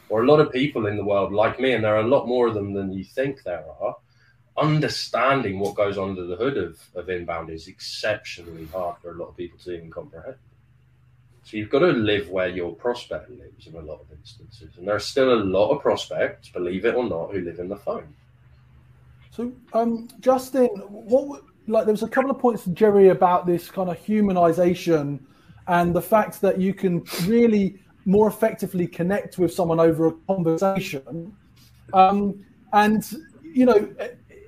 [SPEAKER 5] or a lot of people in the world like me, and there are a lot more of them than you think there are, understanding what goes under the hood of, of inbound is exceptionally hard for a lot of people to even comprehend. So you've got to live where your prospect lives in a lot of instances. And there are still a lot of prospects, believe it or not, who live in the phone.
[SPEAKER 3] So, um, Justin, what like there was a couple of points Jerry about this kind of humanization and the fact that you can really more effectively connect with someone over a conversation. Um, and you know,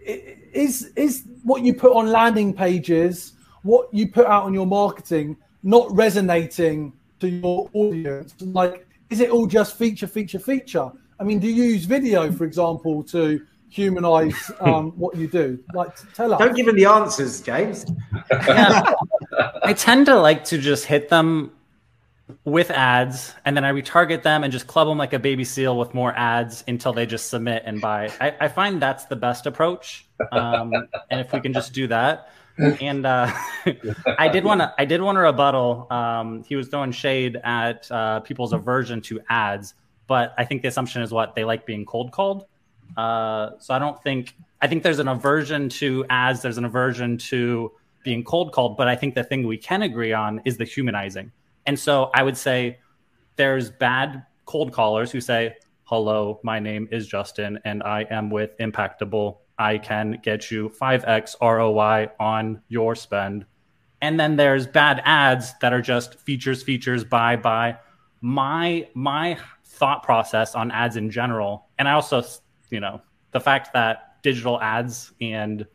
[SPEAKER 3] is is what you put on landing pages, what you put out on your marketing, not resonating to your audience? Like, is it all just feature, feature, feature? I mean, do you use video, for example, to humanize um, what you do? Like, tell us.
[SPEAKER 2] Don't give him the answers, James.
[SPEAKER 4] yeah. I tend to like to just hit them with ads and then I retarget them and just club them like a baby seal with more ads until they just submit and buy. I, I find that's the best approach. Um, and if we can just do that. And uh, I did want to I did want to rebuttal. Um, he was throwing shade at uh, people's aversion to ads, but I think the assumption is what they like being cold called. Uh, so I don't think I think there's an aversion to ads. There's an aversion to being cold called, but I think the thing we can agree on is the humanizing. And so I would say there's bad cold callers who say, "Hello, my name is Justin, and I am with Impactable. I can get you 5x ROI on your spend." And then there's bad ads that are just features, features, buy, buy. My my thought process on ads in general, and I also you know, the fact that digital ads and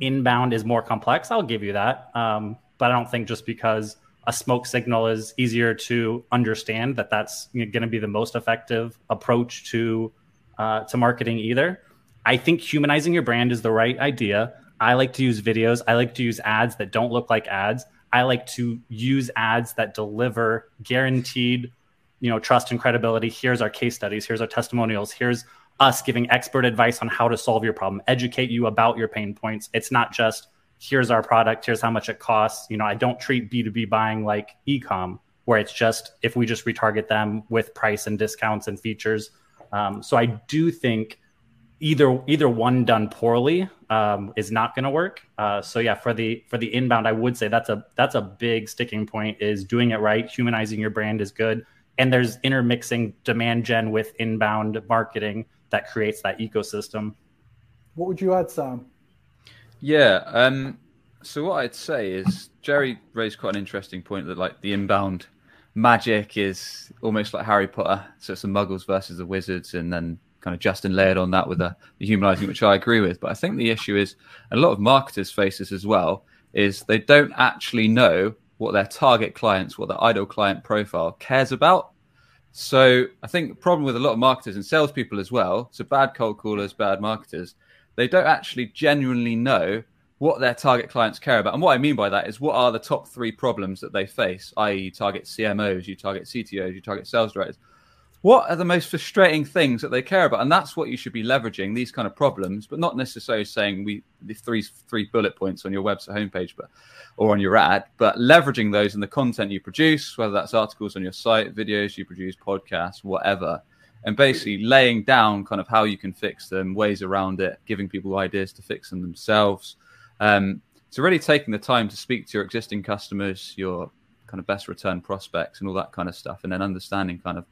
[SPEAKER 4] inbound is more complex, I'll give you that. Um, but I don't think just because a smoke signal is easier to understand that that's going to be the most effective approach to uh, to marketing either. I think humanizing your brand is the right idea. I like to use videos. I like to use ads that don't look like ads. I like to use ads that deliver guaranteed, you know, trust and credibility. Here's our case studies. Here's our testimonials. Here's us giving expert advice on how to solve your problem, educate you about your pain points. It's not just here's our product, here's how much it costs. You know, I don't treat B2B buying like ecom, where it's just if we just retarget them with price and discounts and features. Um, so I do think either either one done poorly um, is not going to work. Uh, so yeah, for the for the inbound, I would say that's a that's a big sticking point. Is doing it right, humanizing your brand is good, and there's intermixing demand gen with inbound marketing that creates that ecosystem.
[SPEAKER 3] What would you add, Sam?
[SPEAKER 1] Yeah. Um, so what I'd say is Jerry raised quite an interesting point that like the inbound magic is almost like Harry Potter. So it's the Muggles versus the Wizards, and then kind of Justin layered on that with the, the humanizing, which I agree with. But I think the issue is, and a lot of marketers face this as well, is they don't actually know what their target clients, what their ideal client profile cares about. So I think the problem with a lot of marketers and salespeople as well, so bad cold callers, bad marketers, they don't actually genuinely know what their target clients care about. And what I mean by that is what are the top three problems that they face, i.e., target CMOs, you target CTOs, you target sales directors. What are the most frustrating things that they care about? And that's what you should be leveraging these kind of problems, but not necessarily saying we the three three bullet points on your website homepage, but or on your ad, but leveraging those in the content you produce, whether that's articles on your site, videos you produce, podcasts, whatever and basically laying down kind of how you can fix them, ways around it, giving people ideas to fix them themselves. Um, so really taking the time to speak to your existing customers, your kind of best return prospects, and all that kind of stuff, and then understanding kind of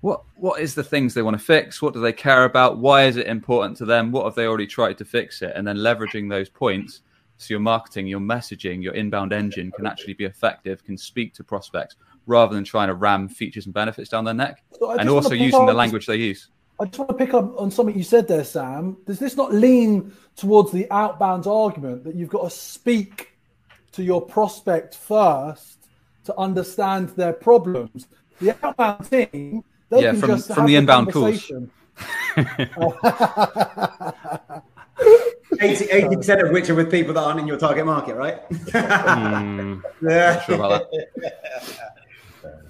[SPEAKER 1] what what is the things they want to fix, what do they care about, why is it important to them, what have they already tried to fix it, and then leveraging those points so your marketing, your messaging, your inbound engine can actually be effective, can speak to prospects rather than trying to ram features and benefits down their neck,
[SPEAKER 3] So
[SPEAKER 1] and also using the language they use.
[SPEAKER 3] I just want to pick up on something you said there, Sam. Does this not lean towards the outbound argument that you've got to speak to your prospect first to understand their problems? The outbound team, they
[SPEAKER 1] Yeah,
[SPEAKER 3] can
[SPEAKER 1] from-
[SPEAKER 3] just
[SPEAKER 1] from
[SPEAKER 3] have
[SPEAKER 1] the inbound calls.
[SPEAKER 3] conversation.
[SPEAKER 2] 80 percent of which are with people that aren't in your target market, right?
[SPEAKER 4] Hmm.
[SPEAKER 2] yeah.
[SPEAKER 1] Sure about that.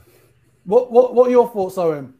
[SPEAKER 3] what, what, what are your thoughts, Owen?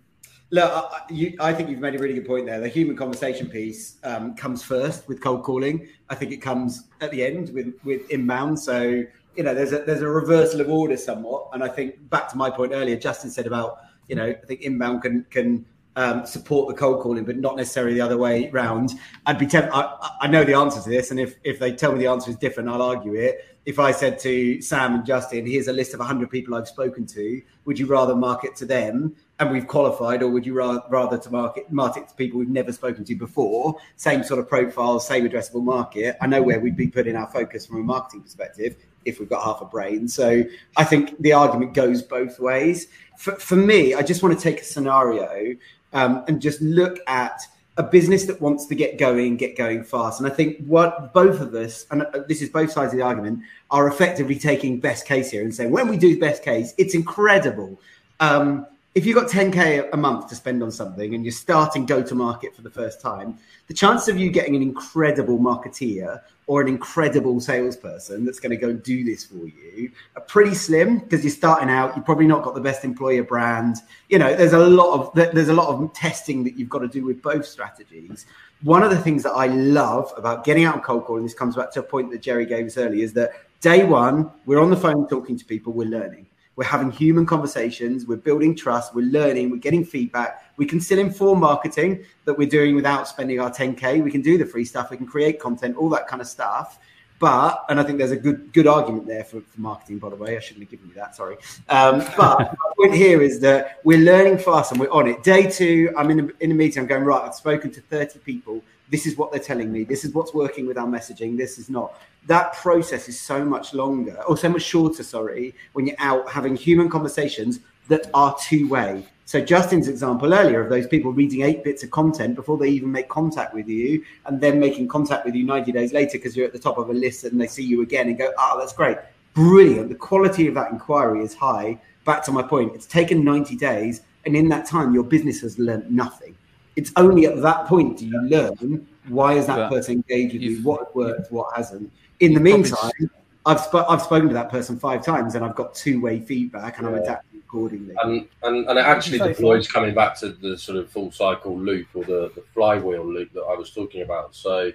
[SPEAKER 2] Look, I, I- you, I think you've made a really good point there. The human conversation piece um, comes first with cold calling. I think it comes at the end with with inbound. So you know, there's a there's a reversal of order somewhat. And I think back to my point earlier, Justin said about you know, I think inbound can can um, support the cold calling, but not necessarily the other way round. I'd be tempted. I, I know the answer to this, and if if they tell me the answer is different, I'll argue it. If I said to Sam and Justin, "Here's a list of 100 people I've spoken to. Would you rather market to them and we've qualified, or would you ra- rather to market market to people we've never spoken to before? Same sort of profile, same addressable market. I know where we'd be putting our focus from a marketing perspective if we've got half a brain. So I think the argument goes both ways. For, for me, I just want to take a scenario um, and just look at a business that wants to get going, get going fast. And I think what both of us, and uh, this is both sides of the argument, are effectively taking best case here and saying when we do best case, it's incredible. Um, if you've got 10k a month to spend on something and you're starting go to market for the first time, the chances of you getting an incredible marketeer or an incredible salesperson that's going to go and do this for you are pretty slim because you're starting out. You've probably not got the best employer brand. You know, there's a lot of there's a lot of testing that you've got to do with both strategies. One of the things that I love about getting out and cold calling, this comes back to a point that Jerry gave us earlier, is that day one we're on the phone talking to people, we're learning. We're having human conversations. We're building trust. We're learning. We're getting feedback. We can still inform marketing that we're doing without spending our 10K. We can do the free stuff. We can create content, all that kind of stuff. But, and I think there's a good good argument there for, for marketing, by the way. I shouldn't have given you that, sorry. Um, but my point here is that we're learning fast and we're on it. Day two, I'm in a, in a meeting. I'm going, right, I've spoken to 30 people. This is what they're telling me. This is what's working with our messaging. This is not that process is so much longer or so much shorter sorry when you're out having human conversations that are two way so justin's example earlier of those people reading eight bits of content before they even make contact with you and then making contact with you 90 days later because you're at the top of a list and they see you again and go oh that's great brilliant the quality of that inquiry is high back to my point it's taken 90 days and in that time your business has learned nothing it's only at that point do you learn why is that
[SPEAKER 1] But
[SPEAKER 2] person engaged with you what worked what hasn't in the meantime, I've sp- I've spoken to that person five times and I've got two way feedback and I'm adapting accordingly.
[SPEAKER 5] and and, and it actually
[SPEAKER 3] Say
[SPEAKER 5] deploys coming back to the sort of full cycle loop or the, the flywheel loop that I was talking about. So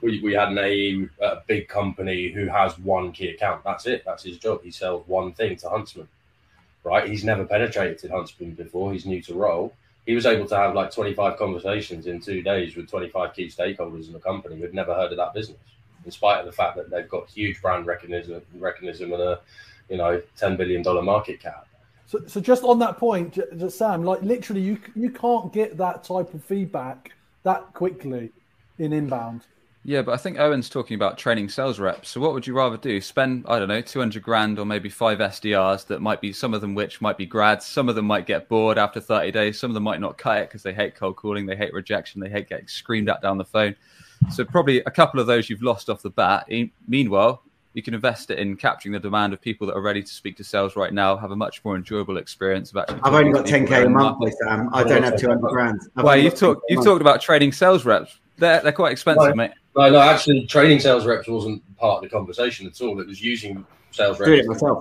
[SPEAKER 5] we, we had an AE at a big company who has one key account. That's it. That's his job. He sells one thing to Huntsman. Right? He's never penetrated Huntsman before. He's new to role. He was able to have like 25 conversations in two days with 25 key stakeholders in the company who'd never heard of that business, in spite of the fact that they've got huge brand recognition, recognition and a you know 10 billion dollar market cap.
[SPEAKER 3] So, so just on that point, Sam, like literally, you you can't get that type of feedback that quickly. in inbound.
[SPEAKER 1] Yeah, but I think Owen's talking about training sales reps. So what would you rather do? Spend, I don't know, 200 grand or maybe five SDRs that might be some of them which might be grads. Some of them might get bored after 30 days. Some of them might not cut it because they hate cold calling, they hate rejection, they hate getting screamed at down the phone. So probably a couple of those you've lost off the bat. Meanwhile, you can invest it in capturing the demand of people that are ready to speak to sales right now, have a much more enjoyable experience of actually.
[SPEAKER 2] I've only got 10k a month, Sam. I don't have 200 grand.
[SPEAKER 1] well, you've talked you've talked about trading sales reps. They're they're quite expensive,
[SPEAKER 5] no,
[SPEAKER 1] mate.
[SPEAKER 5] No, no, actually, training sales reps wasn't part of the conversation at all. It was using sales reps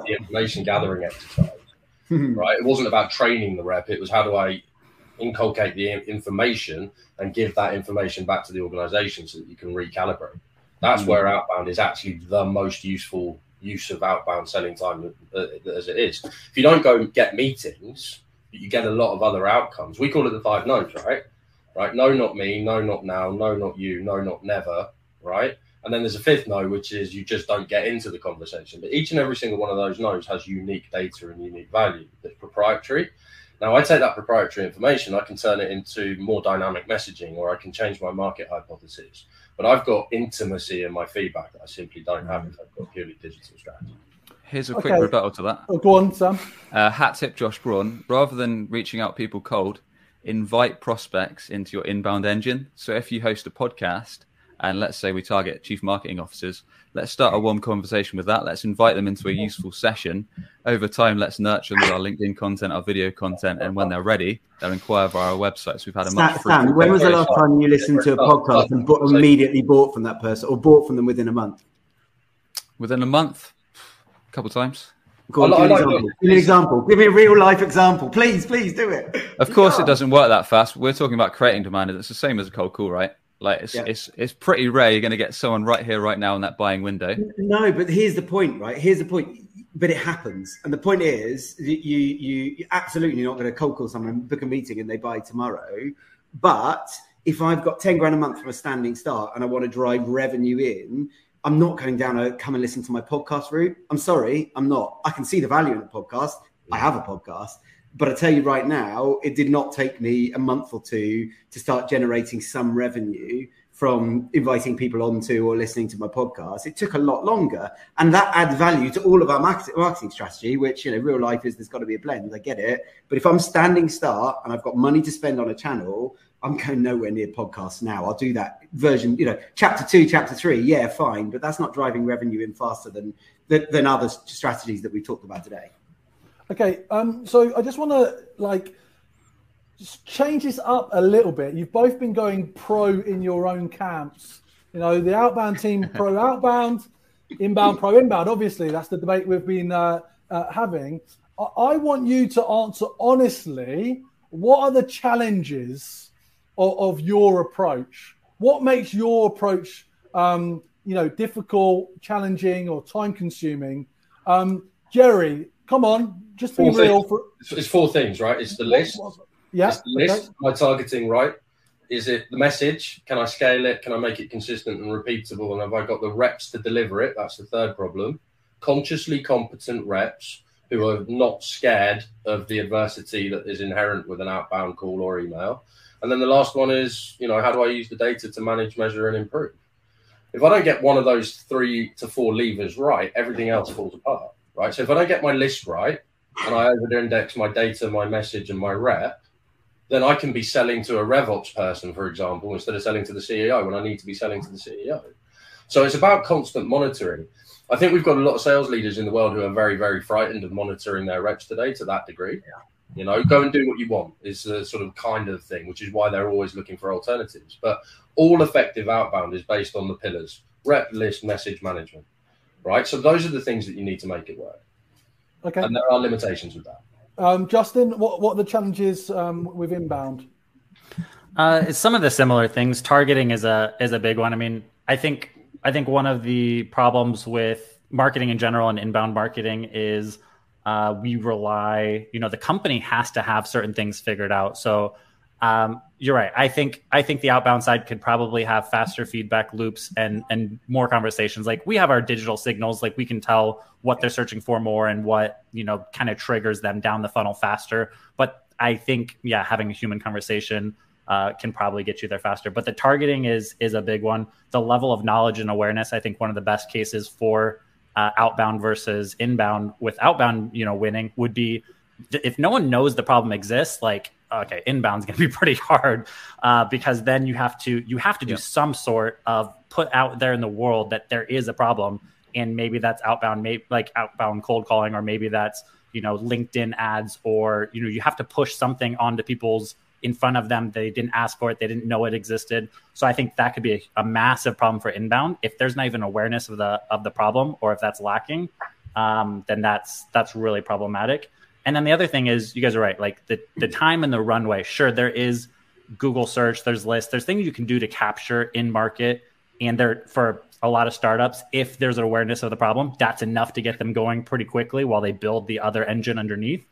[SPEAKER 2] the
[SPEAKER 5] information gathering exercise. right? It wasn't about training the rep. It was how do I inculcate the information and give that information back to the organization so that you can recalibrate. That's mm-hmm. where outbound is actually the most useful use of outbound selling time uh, as it is. If you don't go get meetings, you get a lot of other outcomes. We call it the five no's, right? Right? No, not me. No, not now. No, not you. No, not never. Right? And then there's a fifth no, which is you just don't get into the conversation. But each and every single one of those no's has unique data and unique value that's proprietary. Now, I take that proprietary information, I can turn it into more dynamic messaging, or I can change my market hypothesis. But I've got intimacy in my feedback that I simply don't have if I've got purely digital strategy.
[SPEAKER 1] Here's a quick okay. rebuttal to that.
[SPEAKER 3] Oh, go on, Sam.
[SPEAKER 1] Uh, hat tip Josh Braun. Rather than reaching out people cold, invite prospects into your inbound engine. So if you host a podcast and let's say we target chief marketing officers, let's start a warm conversation with that. Let's invite them into a useful session. Over time, let's nurture them with our LinkedIn content, our video content, and when they're ready, they'll inquire via our website. So we've had a much.
[SPEAKER 2] Sam, when was the last time you listened to a podcast and bought, immediately bought from that person, or bought from them within a month?
[SPEAKER 1] Within a month, a couple of times.
[SPEAKER 2] Go on, give, like, an give, me an example. Give me a real life example, please. Please do it.
[SPEAKER 1] Of course, it doesn't work that fast. We're talking about creating demand. It's the same as a cold call, right? Like it's, yeah. it's it's pretty rare you're going to get someone right here, right now in that buying window.
[SPEAKER 2] No, but here's the point, right? Here's the point. But it happens, and the point is, you you you're absolutely not going to cold call someone, and book a meeting, and they buy tomorrow. But if I've got ten grand a month from a standing start, and I want to drive revenue in, I'm not going down a come and listen to my podcast route. I'm sorry, I'm not. I can see the value in a podcast. I have a podcast, but I tell you right now, it did not take me a month or two to start generating some revenue from inviting people onto or listening to my podcast. It took a lot longer, and that adds value to all of our marketing strategy. Which you know, real life is there's got to be a blend. I get it, but if I'm standing start and I've got money to spend on a channel, I'm going nowhere near podcasts now. I'll do that version, you know, chapter two, chapter three. Yeah, fine, but that's not driving revenue in faster than than, than other strategies that we talked about today.
[SPEAKER 3] Okay, um, so I just want to like just change this up a little bit. You've both been going pro in your own camps. You know, the outbound team pro outbound, inbound pro inbound. Obviously, that's the debate we've been uh, uh, having. I-, I want you to answer honestly. What are the challenges? Of, of your approach. What makes your approach, um, you know, difficult, challenging, or time consuming? Um, Jerry, come on, just be for real. For...
[SPEAKER 5] It's four things, right? It's the list.
[SPEAKER 3] Yeah.
[SPEAKER 5] It's the list. Okay. My targeting right. Is it the message? Can I scale it? Can I make it consistent and repeatable? And have I got the reps to deliver it? That's the third problem. Consciously competent reps who are not scared of the adversity that is inherent with an outbound call or email. And then the last one is, you know, how do I use the data to manage, measure, and improve? If I don't get one of those three to four levers right, everything else falls apart, right? So if I don't get my list right and I over-index my data, my message, and my rep, then I can be selling to a RevOps person, for example, instead of selling to the CEO when I need to be selling to the CEO. So it's about constant monitoring. I think we've got a lot of sales leaders in the world who are very, very frightened of monitoring their reps today to that degree. Yeah. You know, go and do what you want is a sort of kind of thing, which is why they're always looking for alternatives. But all effective outbound is based on the pillars rep, list, message management, right? So those are the things that you need to make it work.
[SPEAKER 3] Okay.
[SPEAKER 5] And there are limitations with that.
[SPEAKER 3] Um, Justin, what, what are the challenges um, with inbound?
[SPEAKER 4] Uh, it's some of the similar things. Targeting is a is a big one. I mean, I think I think one of the problems with marketing in general and inbound marketing is uh, we rely, you know, the company has to have certain things figured out. So um, you're right. I think I think the outbound side could probably have faster feedback loops and and more conversations. Like we have our digital signals, like we can tell what they're searching for more and what you know kind of triggers them down the funnel faster. But I think yeah, having a human conversation uh, can probably get you there faster. But the targeting is is a big one. The level of knowledge and awareness, I think, one of the best cases for uh, outbound versus inbound with outbound, you know, winning would be if no one knows the problem exists, like okay, inbound's going to be pretty hard uh, because then you have to you have to do some sort of put out there in the world that there is a problem, and maybe that's outbound, maybe like outbound cold calling, or maybe that's you know LinkedIn ads, or you know you have to push something onto people's in front of them. They didn't ask for it. They didn't know it existed. So I think that could be a, a massive problem for inbound. If there's not even awareness of the of the problem, or if that's lacking, um, then that's that's really problematic. And then the other thing is, you guys are right. Like the the time and the runway. Sure, there is Google search. There's lists. There's things you can do to capture in market, and there for a lot of startups, if there's an awareness of the problem, that's enough to get them going pretty quickly while they build the other engine underneath.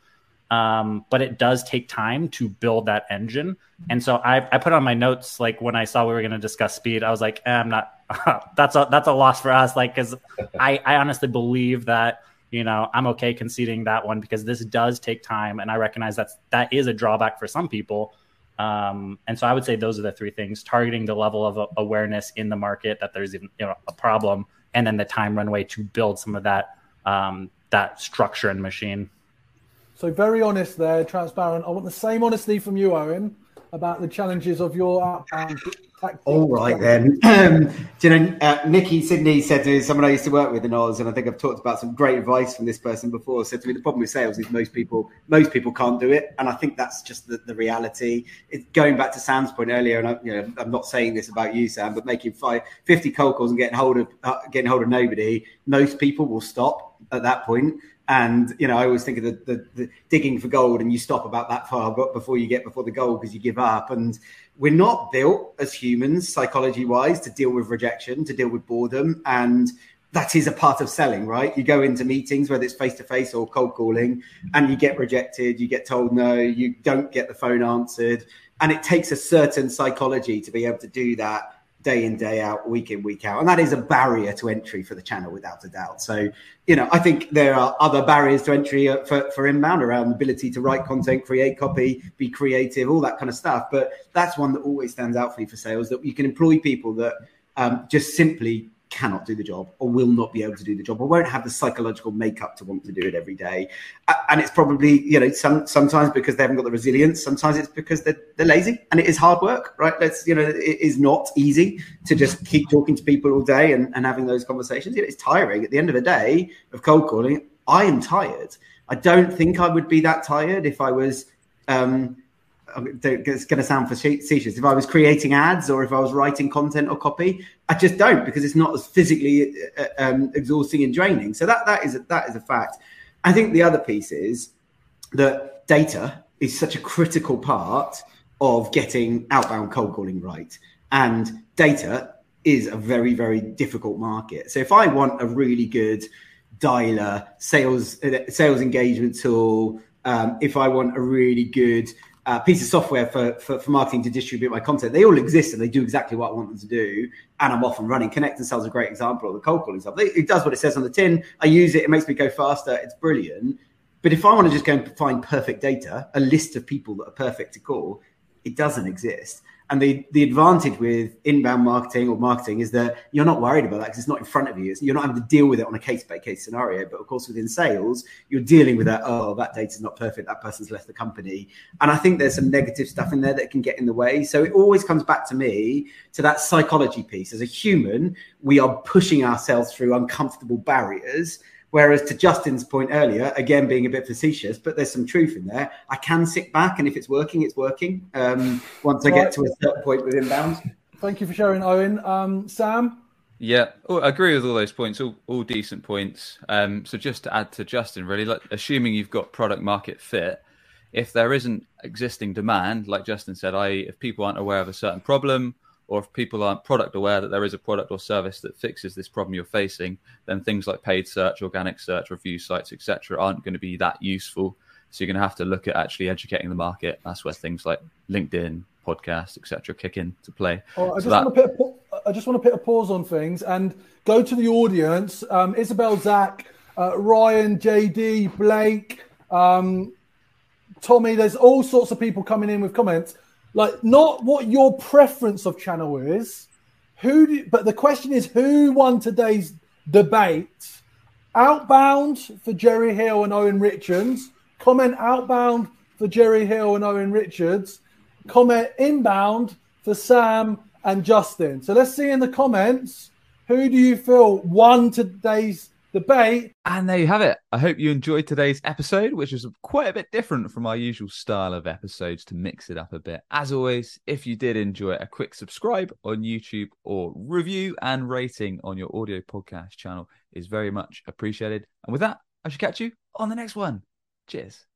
[SPEAKER 4] Um, but it does take time to build that engine. And so I, I put on my notes like when I saw we were going to discuss speed, I was like, eh, I'm not. that's a that's a loss for us. Like, because I I honestly believe that you know I'm okay conceding that one because this does take time, and I recognize that's that is a drawback for some people. Um, and so I would say those are the three things: targeting the level of awareness in the market that there's even you know a problem, and then the time runway to build some of that um, that structure and machine.
[SPEAKER 3] So very honest there, transparent. I want the same honesty from you, Owen, about the challenges of your outbound tactics.
[SPEAKER 2] All right then. Um, you know, uh, Nikki Sydney said to me, someone I used to work with in Oz, and I think I've talked about some great advice from this person before. Said to me, the problem with sales is most people most people can't do it, and I think that's just the, the reality. Going back to Sam's point earlier, and I, you know, I'm not saying this about you, Sam, but making five, 50 cold calls and getting hold of uh, getting hold of nobody, most people will stop at that point and you know, I always think of the, the, the, digging for gold, and you stop about that far before you get before the gold because you give up. And we're not built as humans, psychology wise, to deal with rejection, to deal with boredom, and that is a part of selling, right? You go into meetings, whether it's face to face or cold calling, and you get rejected, you get told no, you don't get the phone answered, and it takes a certain psychology to be able to do that day in day out week in week out. And that is a barrier to entry for the channel without a doubt. So you know i think there are other barriers to entry uh, for, for inbound around ability to write content create copy be creative all that kind of stuff. But that's one that always stands out for me for sales that you can employ people that um, just simply cannot do the job or will not be able to do the job or won't have the psychological makeup to want to do it every day. And it's probably you know some sometimes because they haven't got the resilience sometimes it's because they're, they're lazy and it is hard work right? Let's you know it is not easy to just keep talking to people all day and, and having those conversations. It's tiring. At the end of the day of cold calling i am tired. I don't think i would be that tired if i was um, it's going to sound facetious. If I was creating ads or if I was writing content or copy, I just don't because it's not as physically uh, um, exhausting and draining. So that that is a, that is a fact. I think the other piece is that data is such a critical part of getting outbound cold calling right, and data is a very very difficult market. So if I want a really good dialer sales uh, sales engagement tool, um, if I want a really good uh, piece of software for, for, for, marketing to distribute my content. They all exist and they do exactly what I want them to do. And I'm off and running. ConnectAndSell is a great example of the cold calling stuff. It does what it says on the tin. I use it. It makes me go faster. It's brilliant. But if I want to just go and find perfect data, a list of people that are perfect to call, it doesn't exist. And the, the advantage with inbound marketing or marketing is that you're not worried about that because it's not in front of you. You're not having to deal with it on a case by case scenario. But of course, within sales, you're dealing with that. Oh, that data's not perfect. That person's left the company. And I think there's some negative stuff in there that can get in the way. So it always comes back to me to that psychology piece. As a human, we are pushing ourselves through uncomfortable barriers Whereas to Justin's point earlier, again being a bit facetious, but there's some truth in there. I can sit back, and if it's working, it's working. Um, once I get to a certain point with inbound.
[SPEAKER 3] Thank you for sharing, Owen. Um, Sam.
[SPEAKER 1] Yeah, oh, I agree with all those points. All, all decent points. Um, so just to add to Justin, really, like, assuming you've got product market fit, if there isn't existing demand, like Justin said, I if people aren't aware of a certain problem or if people aren't product aware that there is a product or service that fixes this problem you're facing, then things like paid search, organic search, review sites, etc., aren't going to be that useful. So you're going to have to look at actually educating the market. That's where things like LinkedIn, podcast, etc., kick in to play.
[SPEAKER 3] Oh, I, just that... want to put a, I just want to put a pause on things and go to the audience. Um, Isabel, Zach, uh, Ryan, JD, Blake, um, Tommy. There's all sorts of people coming in with comments Like not what your preference of channel is. Who? Do, but the question is, who won today's debate? Outbound for Jerry Hill and Owen Richards. Comment outbound for Jerry Hill and Owen Richards. Comment inbound for Sam and Justin. So let's see in the comments who do you feel won today's debate?
[SPEAKER 1] And there you have it. I hope you enjoyed today's episode, which was quite a bit different from our usual style of episodes to mix it up a bit. As always, if you did enjoy it, a quick subscribe on YouTube or review and rating on your audio podcast channel is very much appreciated. And with that, I should catch you on the next one. Cheers.